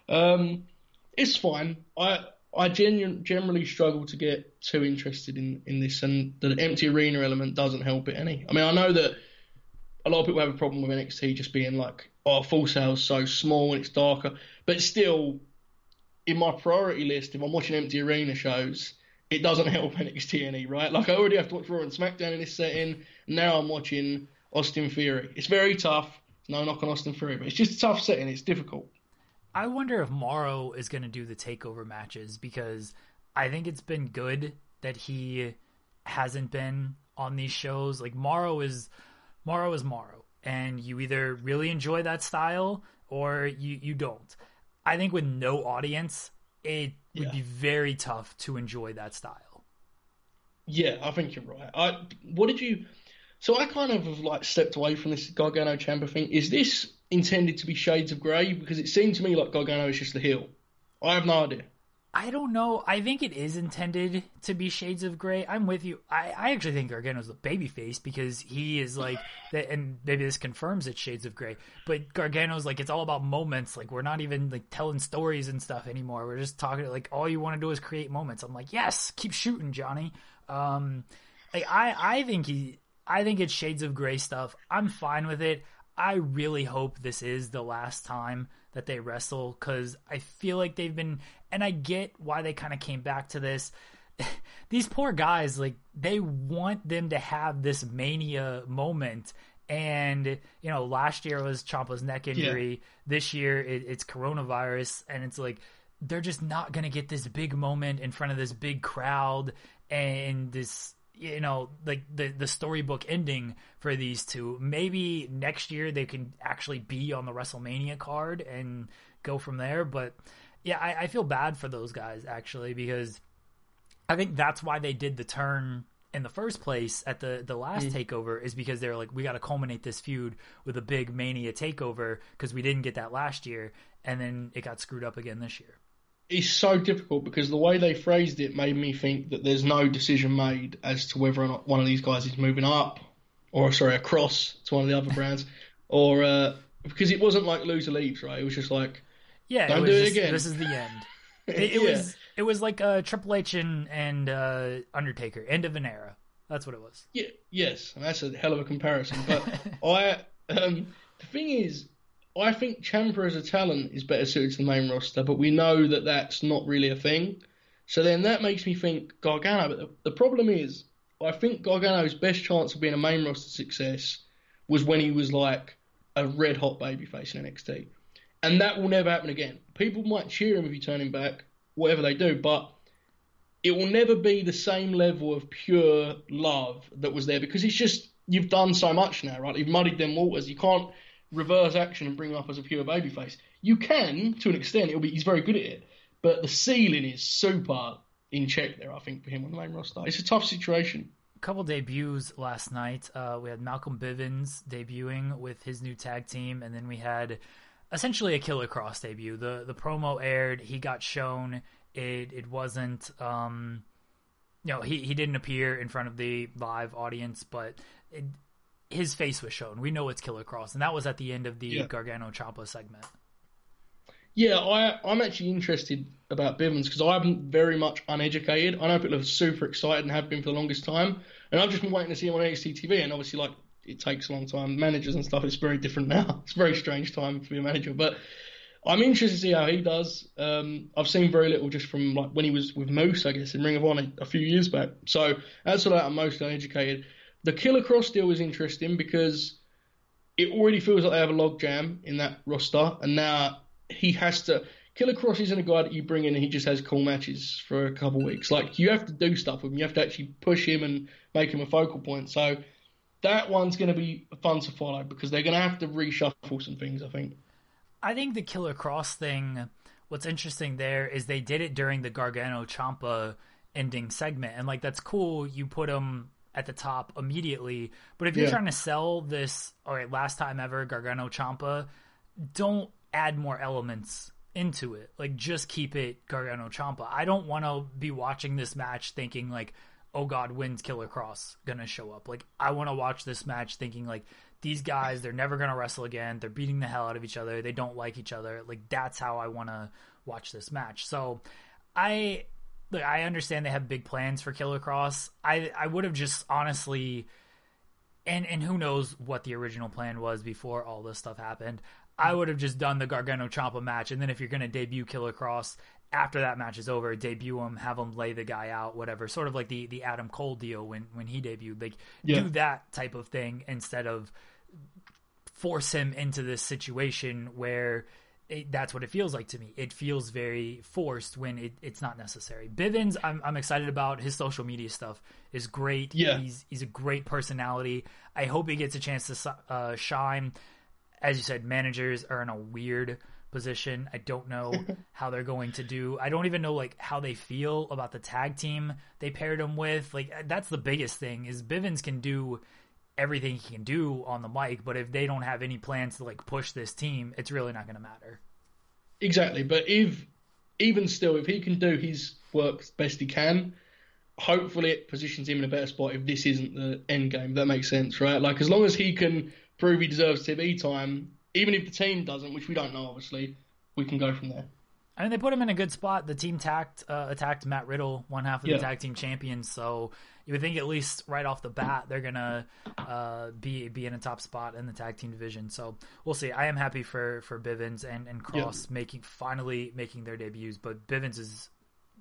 um, it's fine. I I genu- generally struggle to get too interested in, in this, and the empty arena element doesn't help it any. I mean, I know that a lot of people have a problem with NXT just being like, oh, Full Sail's so small and it's darker, but still, in my priority list, if I'm watching empty arena shows, it doesn't help NXT any, right? Like I already have to watch Raw and SmackDown in this setting. Now I'm watching Austin Theory. It's very tough. No knock on Austin Theory, but it's just a tough setting. It's difficult. I wonder if Mauro is going to do the takeover matches because I think it's been good that he hasn't been on these shows. Like Mauro is Mauro is Mauro, and you either really enjoy that style or you you don't. I think with no audience, it would be very tough to enjoy that style. Yeah, I think you're right. I what did you? So I kind of have like stepped away from this Gargano Ciampa thing. Is this intended to be Shades of Grey? Because it seemed to me like Gargano is just the heel. I have no idea. I don't know. I think it is intended to be Shades of Grey. I'm with you. I, I actually think Gargano's the babyface because he is like, and maybe this confirms it's Shades of Grey. But Gargano's like, it's all about moments. Like we're not even like telling stories and stuff anymore. We're just talking. Like all you want to do is create moments. I'm like, yes, keep shooting, Johnny. Um, like I, I think he, I think it's Shades of Grey stuff. I'm fine with it. I really hope this is the last time that they wrestle because I feel like they've been, and I get why they kind of came back to this. These poor guys, like, they want them to have this mania moment. And, you know, last year was Ciampa's neck injury. This year it, it's coronavirus. And it's like, they're just not going to get this big moment in front of this big crowd and this you know like the the storybook ending for these two. Maybe next year they can actually be on the wrestlemania card and go from there. But yeah i, I feel bad for those guys actually because i think that's why they did the turn in the first place at the the last mm-hmm. takeover is because they're like we got to culminate this feud with a big mania takeover because we didn't get that last year and then it got screwed up again this year It's so difficult because the way they phrased it made me think that there's no decision made as to whether or not one of these guys is moving up, or sorry, across to one of the other brands, or uh, because it wasn't like loser leaves, right? It was just like Yeah, Don't it do it just, again. This is the end. It, it Yeah. was it was like uh, Triple H and, and uh, Undertaker, end of an era. That's what it was. Yeah, yes, and that's a hell of a comparison. But I, um, the thing is, I think Ciampa as a talent is better suited to the main roster, but we know that that's not really a thing. So then that makes me think Gargano. But the, the problem is, I think Gargano's best chance of being a main roster success was when he was like a red hot babyface in NXT, and that will never happen again. People might cheer him if you turn him back, whatever they do, but it will never be the same level of pure love that was there because it's just you've done so much now, right? You've muddied them waters. You can't reverse action and bring him up as a pure babyface. You can to an extent. It'll be he's very good at it, but the ceiling is super in check there. I think for him on the main roster, it's a tough situation. A couple debuts last night. Uh, we had Malcolm Bivens debuting with his new tag team, and then we had essentially a Killer Kross debut. The the promo aired. He got shown. It it wasn't. Um, you know, he, he didn't appear in front of the live audience, but it, his face was shown. We know it's Killer Kross, and that was at the end of the Yeah. Gargano Ciampa segment. Yeah, I, I'm actually interested about Bivens because I'm very much uneducated. I know people are super excited and have been for the longest time, and I've just been waiting to see him on NXT TV. And obviously, like it takes a long time. Managers and stuff, it's very different now. It's a very strange time to be a manager, but I'm interested to see how he does. Um, I've seen very little just from like when he was with Moose, I guess, in Ring of Honor a, few years back. So outside of that, I'm most uneducated. The Killer Kross deal is interesting because it already feels like they have a log jam in that roster, and now he has to. Killer Kross isn't a guy that you bring in and he just has cool matches for a couple of weeks. Like you have to do stuff with him. You have to actually push him and make him a focal point. So that one's going to be fun to follow because they're going to have to reshuffle some things. I think. I think the Killer Kross thing, what's interesting there is they did it during the Gargano Ciampa ending segment. And, like, that's cool. You put them at the top immediately. But if you're Yeah. trying to sell this, all right, last time ever, Gargano Ciampa, don't add more elements into it. Like, just keep it Gargano Ciampa. I don't want to be watching this match thinking, like, oh god, when's Killer Kross gonna show up? Like I want to watch this match thinking like these guys they're never gonna wrestle again. They're beating the hell out of each other. They don't like each other. Like that's how I want to watch this match. So I look, I understand they have big plans for Killer Kross. I I would have just honestly and and who knows what the original plan was before all this stuff happened. I would have just done the Gargano Ciampa match, and then if you're going to debut Killer Kross after that match is over, debut him, have him lay the guy out, whatever. Sort of like the the Adam Cole deal when when he debuted. Like yeah. do that type of thing instead of force him into this situation where it, that's what it feels like to me. It feels very forced when it, it's not necessary. Bivens, I'm, I'm excited about his social media stuff. is great. Yeah, he's he's a great personality. I hope he gets a chance to uh, shine. As you said, managers are in a weird position. I don't know how they're going to do. I don't even know like how they feel about the tag team they paired him with. Like that's the biggest thing is Bivens can do everything he can do on the mic, but if they don't have any plans to like push this team, it's really not going to matter. Exactly, but if even still, if he can do his work best he can, hopefully it positions him in a better spot. If this isn't the end game, that makes sense, right? Like as long as he can prove he deserves TV time, even if the team doesn't, which we don't know, obviously, we can go from there. I mean, they put him in a good spot. The team tacked, uh, attacked Matt Riddle, one half of yeah. the tag team champions. So you would think at least right off the bat they're gonna uh, be be in a top spot in the tag team division. So we'll see. I am happy for for Bivens and and Kross yeah. making finally making their debuts, but Bivens is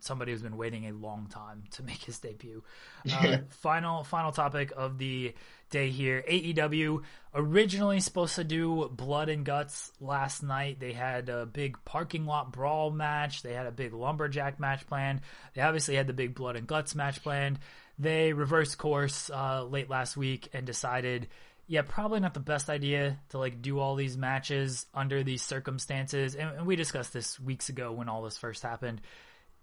somebody who's been waiting a long time to make his debut. Uh, final final topic of the day here. AEW originally supposed to do Blood and Guts last night. They had a big parking lot brawl match. They had a big lumberjack match planned. They obviously had the big Blood and Guts match planned. They reversed course uh, late last week and decided, yeah, probably not the best idea to like do all these matches under these circumstances. And, and we discussed this weeks ago when all this first happened.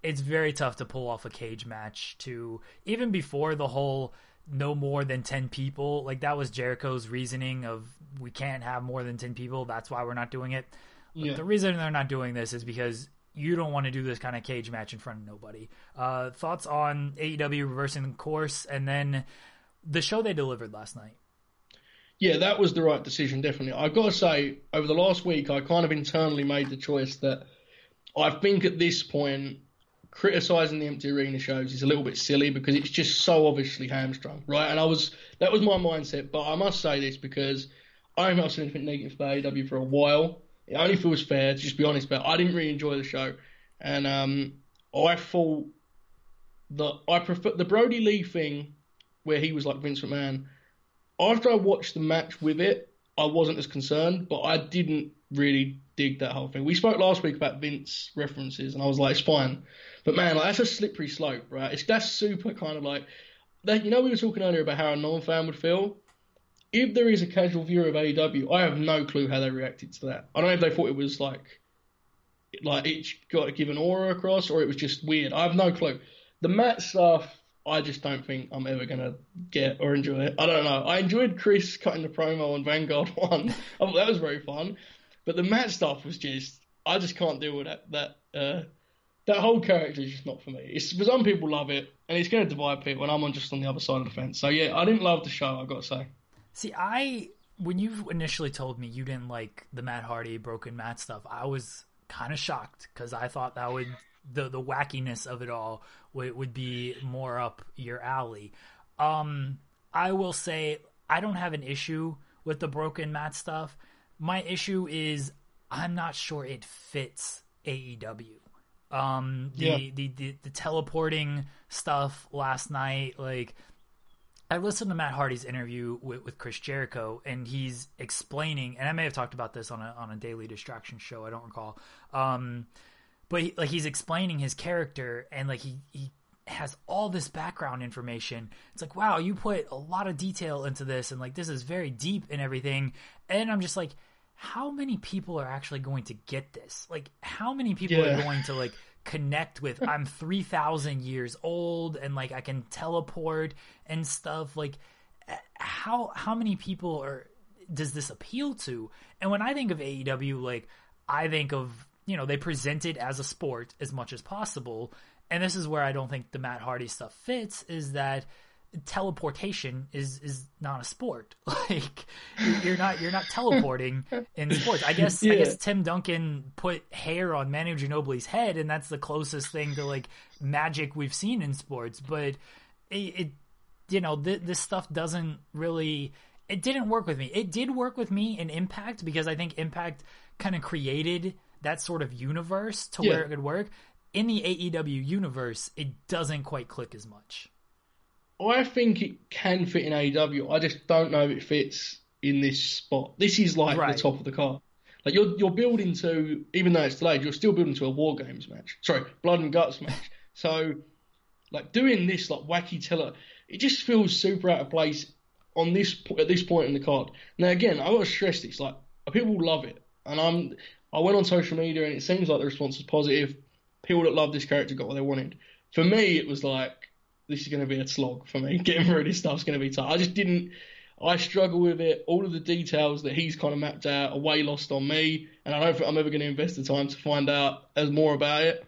It's very tough to pull off a cage match to even before the whole no more than 10 people. Like that was Jericho's reasoning of we can't have more than 10 people. That's why we're not doing it. Yeah. The reason they're not doing this is because you don't want to do this kind of cage match in front of nobody. Uh, thoughts on AEW reversing the course and then the show they delivered last night? Yeah, that was the right decision, definitely. I've got to say, over the last week, I kind of internally made the choice that I think at this point, criticizing the empty arena shows is a little bit silly because it's just so obviously hamstrung, right? And I was that was my mindset, but I must say this because I haven't seen anything negative for AEW for a while. It only feels fair to just be honest, but I didn't really enjoy the show, and um, I thought that I prefer the Brodie Lee thing where he was like Vince McMahon. After I watched the match with it, I wasn't as concerned, but I didn't really dig that whole thing. We spoke last week about Vince references, and I was like, it's fine, but man, like, that's a slippery slope, right? It's that's super kind of like that. You know, we were talking earlier about how a non-fan would feel if there is a casual viewer of AEW, I have no clue how they reacted to that. I don't know if they thought it was like like it got to give an aura across or it was just weird. I have no clue. The Matt stuff, I just don't think I'm ever gonna get or enjoy it. I don't know. I enjoyed Chris cutting the promo on Vanguard one. I thought that was very fun. But the Matt stuff was just I just can't deal with that that uh, that whole character is just not for me. It's for some people love it and it's gonna divide people and I'm on just on the other side of the fence. So yeah, I didn't love the show, I've got to say. See, I when you initially told me you didn't like the Matt Hardy broken Matt stuff, I was kind of shocked because I thought that would the the wackiness of it all would, would be more up your alley. Um, I will say I don't have an issue with the broken Matt stuff. My issue is I'm not sure it fits AEW. Um, the, yeah. the, the the teleporting stuff last night, like I listened to Matt Hardy's interview with, with, Chris Jericho, and he's explaining, and I may have talked about this on a on a daily distraction show. I don't recall, um, but he, like he's explaining his character, and like he he has all this background information. It's like, wow, you put a lot of detail into this, and like this is very deep and everything. And I'm just like, how many people are actually going to get this? Like, how many people yeah. are going to like connect with I'm 3000 years old and like I can teleport and stuff like eh, how how many people are does this appeal to and when I think of AEW like I think of you know they present it as a sport as much as possible. And this is where I don't think the Matt Hardy stuff fits. Is that teleportation is is not a sport. Like you're not you're not teleporting in sports. I guess yeah. I guess Tim Duncan put hair on Manu Ginobili's head, and that's the closest thing to like magic we've seen in sports. But it, it you know, th- this stuff doesn't really. It didn't work with me. It did work with me in Impact because I think Impact kind of created that sort of universe to yeah. where it could work. In the AEW universe, it doesn't quite click as much. I think it can fit in AEW. I just don't know if it fits in this spot. This is like right. the top of the card. Like you're you're building to, even though it's delayed, you're still building to a War Games match. Sorry, Blood and Guts match. So, like doing this like wacky teller, it just feels super out of place on this at this point in the card. Now again, I got to stress this: like people love it, and I'm I went on social media and it seems like the response was positive. People that love this character got what they wanted. For me, it was like this is going to be a slog for me. Getting through this stuff's going to be tough. I just didn't. I struggle with it. All of the details that he's kind of mapped out are way lost on me, and I don't think I'm ever going to invest the time to find out as more about it.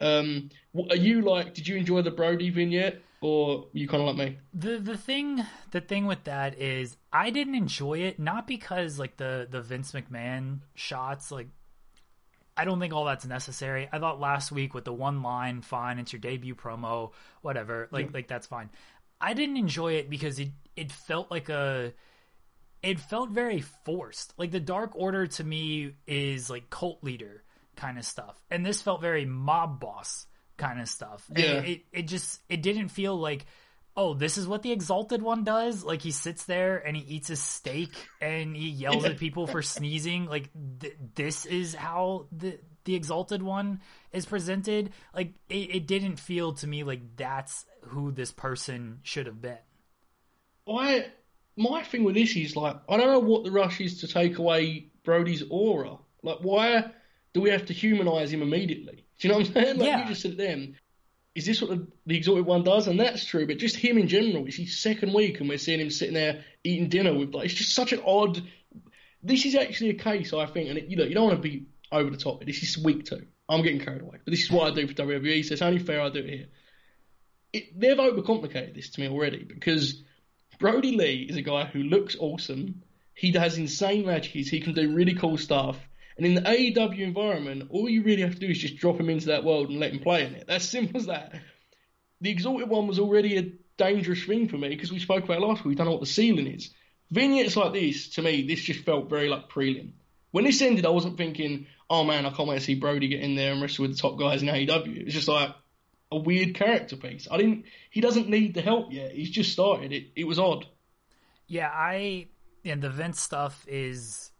Um, are you like? Did you enjoy the Brodie vignette, or you kind of like me? The the thing the thing with that is I didn't enjoy it not because like the the Vince McMahon shots like I don't think all that's necessary. I thought last week with the one line, fine, it's your debut promo, whatever. Like yeah. like that's fine. I didn't enjoy it because it it felt like a it felt very forced. Like the Dark Order to me is like cult leader kind of stuff. And this felt very mob boss kind of stuff. Yeah. It, it, it just it didn't feel like oh, this is what the exalted one does. Like he sits there and he eats his steak and he yells at people for sneezing. Like th- this is how the the exalted one is presented. Like it, it didn't feel to me like that's who this person should have been. I my thing with this is like I don't know what the rush is to take away Brodie's aura. Like why do we have to humanize him immediately? Do you know what I'm saying? Like yeah. you just sit there is this what the, the, exalted one does? And that's true, but just him in general. It's his second week, and we're seeing him sitting there eating dinner with like it's just such an odd. This is actually a case, I think, and it, you know you don't want to be over the top. This is week two. I'm getting carried away, but this is what I do for WWE, so it's only fair I do it here. It, they've overcomplicated this to me already because Brodie Lee is a guy who looks awesome. He has insane matches. He can do really cool stuff. And in the AEW environment, all you really have to do is just drop him into that world and let him play in it. That's simple as that. The Exalted one was already a dangerous thing for me because we spoke about last week. We don't know what the ceiling is. Vignettes like this, to me, this just felt very like prelim. When this ended, I wasn't thinking, oh man, I can't wait to see Brodie get in there and wrestle with the top guys in AEW. It's just like a weird character piece. I didn't. He doesn't need the help yet. He's just started. It. It was odd. Yeah, I. And the Vince stuff is.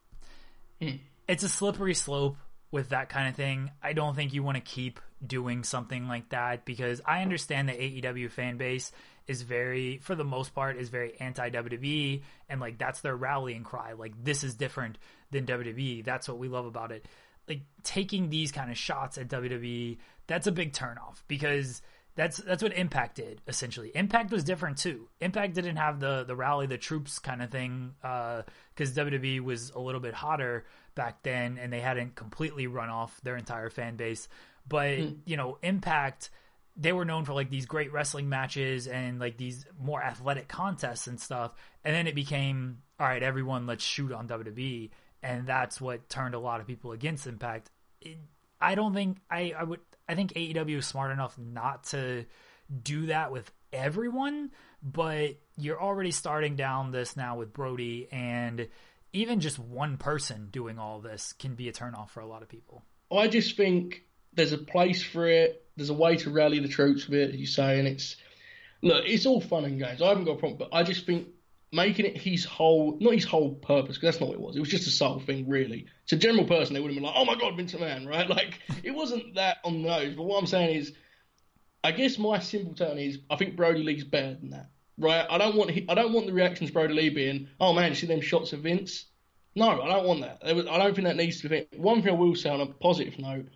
Hmm it's a slippery slope with that kind of thing. I don't think you want to keep doing something like that because I understand the AEW fan base is very, for the most part, is very anti WWE and like that's their rallying cry. Like this is different than WWE. That's what we love about it. Like taking these kind of shots at WWE, that's a big turnoff because that's that's what Impact did essentially. Impact was different too. Impact didn't have the the rally the troops kind of thing because uh, WWE was a little bit hotter back then, and they hadn't completely run off their entire fan base. But mm. you know, Impact they were known for like these great wrestling matches and like these more athletic contests and stuff. And then it became all right, everyone let's shoot on WWE, and that's what turned a lot of people against Impact. It, I don't think I, I would. I think AEW is smart enough not to do that with everyone, but you're already starting down this now with Brodie and even just one person doing all this can be a turnoff for a lot of people. I just think there's a place for it. There's a way to rally the troops with it, as you say, and it's look, it's all fun and games. I haven't got a problem, but I just think making it his whole, not his whole purpose, because that's not what it was. It was just a subtle thing, really. To a general person, they would have been like, "Oh my god, Vince McMahon," right? Like it wasn't that on the nose. But what I'm saying is, I guess my simple turn is, I think Brodie Lee's better than that right? I don't want I don't want the reactions Brodie Lee being, oh man, see them shots of Vince. No, I don't want that. I don't think that needs to be. One thing I will say on a positive note,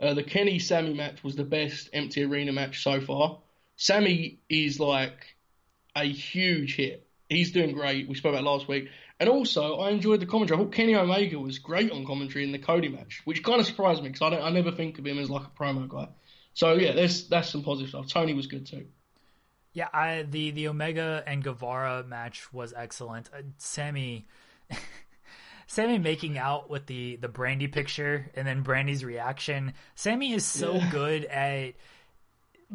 uh, the Kenny Sammy match was the best empty arena match so far. Sammy is like a huge hit. He's doing great. We spoke about last week. And also, I enjoyed the commentary. I thought Kenny Omega was great on commentary in the Cody match, which kind of surprised me because I, don't, I never think of him as like a promo guy. So yeah, there's that's some positive stuff. Tony was good too. Yeah, I the the Omega and Guevara match was excellent. Uh, Sammy. Sammy making out with the the Brandi picture and then Brandi's reaction. Sammy is so yeah. good at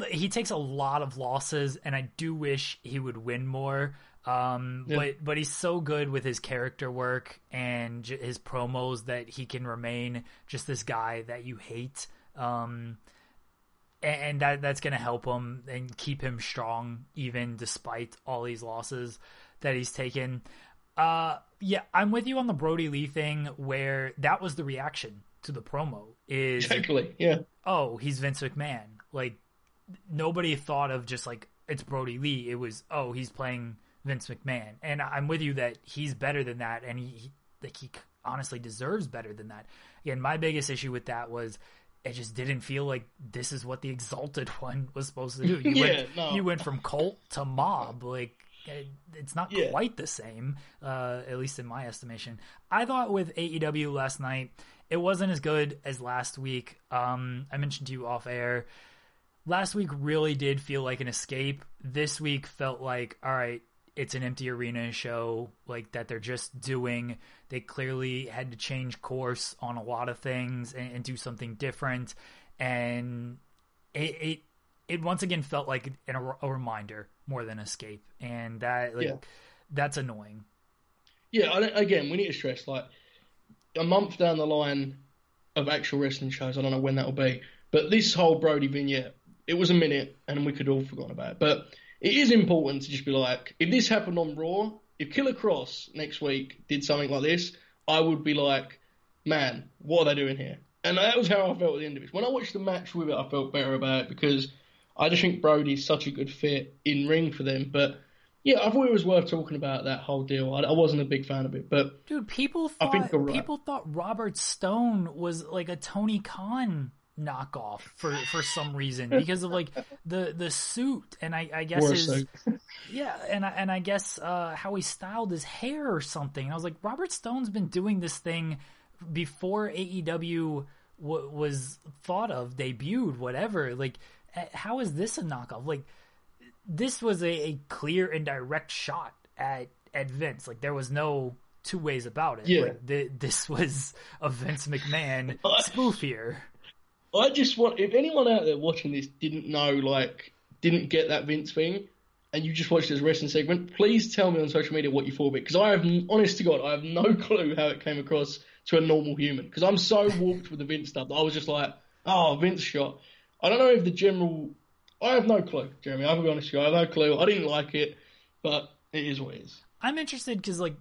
he takes a lot of losses and I do wish he would win more. Um, yeah. but but he's so good with his character work and j- his promos that he can remain just this guy that you hate. Um, and, and that that's going to help him and keep him strong even despite all these losses that he's taken. Uh, yeah, I'm with you on the Brodie Lee thing where that was the reaction to the promo is exactly yeah. Oh, he's Vince McMahon. Like nobody thought of just like it's Brodie Lee. It was oh he's playing Vince McMahon, and I'm with you that he's better than that, and he, he like he honestly deserves better than that. Again, my biggest issue with that was it just didn't feel like this is what the exalted one was supposed to do. You yeah, went no. you went from cult to mob, like it's not yeah. quite the same, uh, at least in my estimation. I thought with AEW last night, it wasn't as good as last week. Um, I mentioned to you off air. Last week really did feel like an escape. This week felt like, all right, it's an empty arena show like that they're just doing. They clearly had to change course on a lot of things and, and do something different, and it, it it once again felt like an, a reminder more than escape, and that like yeah. that's annoying. Yeah, again, we need to stress like a month down the line of actual wrestling shows. I don't know when that will be, but this whole Brodie vignette, it was a minute, and we could all forgotten about it. But it is important to just be like, if this happened on Raw, if Killer Kross next week did something like this, I would be like, man, what are they doing here? And that was how I felt at the end of it. When I watched the match with it, I felt better about it because I just think Brodie's such a good fit in ring for them. But yeah, I thought it was worth talking about that whole deal. I, I wasn't a big fan of it, but dude, people thought right. people thought Robert Stone was like a Tony Khan knockoff for for some reason because of like the the suit and I, I guess his yeah and I, and I guess uh, how he styled his hair or something. And I was like, Robert Stone's been doing this thing before AEW w- was thought of, debuted, whatever. Like, how is this a knockoff? Like, this was a, a clear and direct shot at at Vince. Like, there was no two ways about it. Yeah. Like, th- this was a Vince McMahon spoof here. I just want if anyone out there watching this didn't know, like, didn't get that Vince thing, and you just watched this wrestling segment, please tell me on social media what you thought of it. Because I have, honest to God, I have no clue how it came across to a normal human. Because I'm so warped with the Vince stuff that I was just like, oh, Vince shot. I don't know if the general. I have no clue, Jeremy. I'll be honest with you. I have no clue. I didn't like it, but it is what it is. I'm interested because, like,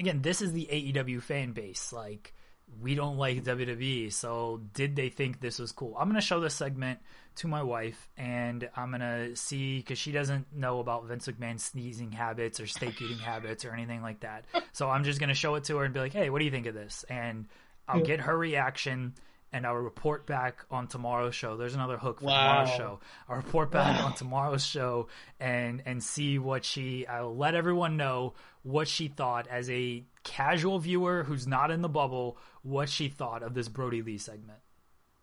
again, this is the AEW fan base. Like, we don't like WWE, so did they think this was cool? I'm gonna show this segment to my wife, and I'm gonna see because she doesn't know about Vince McMahon's sneezing habits or steak eating habits or anything like that. So I'm just gonna show it to her and be like, "Hey, what do you think of this?" And I'll yeah. get her reaction and I'll report back on tomorrow's show. There's another hook for wow. tomorrow's show. I'll report back wow. on tomorrow's show and and see what she. I'll let everyone know what she thought as a casual viewer who's not in the bubble. What she thought of this Brodie Lee segment.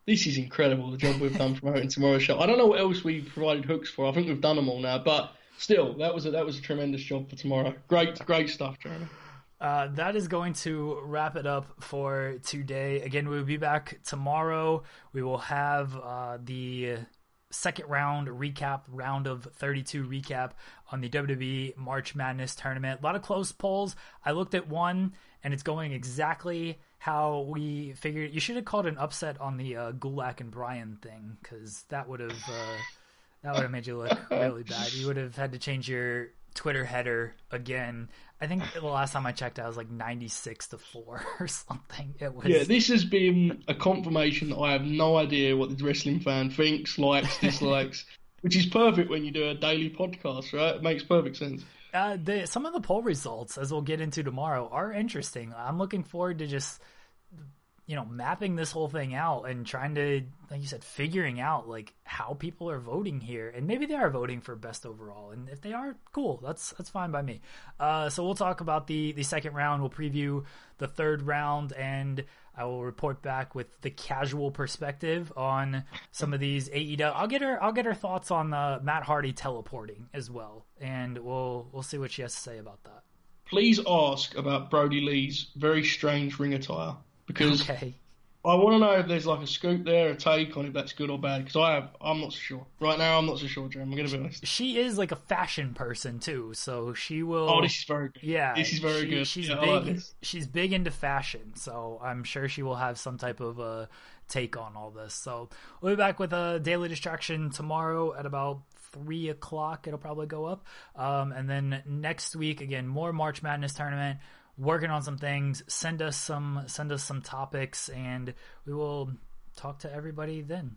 This is incredible. The job we've done promoting tomorrow's show. I don't know what else we provided hooks for. I think we've done them all now, but still, that was a, that was a tremendous job for tomorrow. Great, great stuff, Jeremy. Uh, that is going to wrap it up for today. Again, we will be back tomorrow. We will have uh, the second round recap, round of 32 recap on the WWE March Madness tournament. A lot of close polls. I looked at one, and it's going exactly how we figured. You should have called an upset on the uh, Gulak and Bryan thing, because that would have. Uh, that would have made you look really bad. You would have had to change your Twitter header again. I think the last time I checked, I was like ninety six to four or something. It was. Yeah, this has been a confirmation that I have no idea what the wrestling fan thinks, likes, dislikes, which is perfect when you do a daily podcast, right? It makes perfect sense. Uh, the, some of the poll results, as we'll get into tomorrow, are interesting. I'm looking forward to just you know, mapping this whole thing out and trying to, like you said, figuring out like how people are voting here, and maybe they are voting for best overall, and if they are, cool, that's that's fine by me. Uh, so we'll talk about the the second round. We'll preview the third round, and I will report back with the casual perspective on some of these AEW. I'll get her. I'll get her thoughts on the Matt Hardy teleporting as well, and we'll we'll see what she has to say about that. Please ask about Brodie Lee's very strange ring attire because Okay. I want to know if there's like a scoop there, a take on if that's good or bad. Because I have, I'm not so sure. Right now, I'm not so sure, Jeremy. I'm gonna be honest. She is like a fashion person too, so she will. Oh, this is very good. Yeah, this is very she- good. She's Yeah, I like big. she's big into fashion, so I'm sure she will have some type of uh, take on all this. So we'll be back with a daily distraction tomorrow at about three o'clock. It'll probably go up, um, and then next week again more March Madness tournament. Working on some things. Send us some. Send us some topics, and we will talk to everybody then.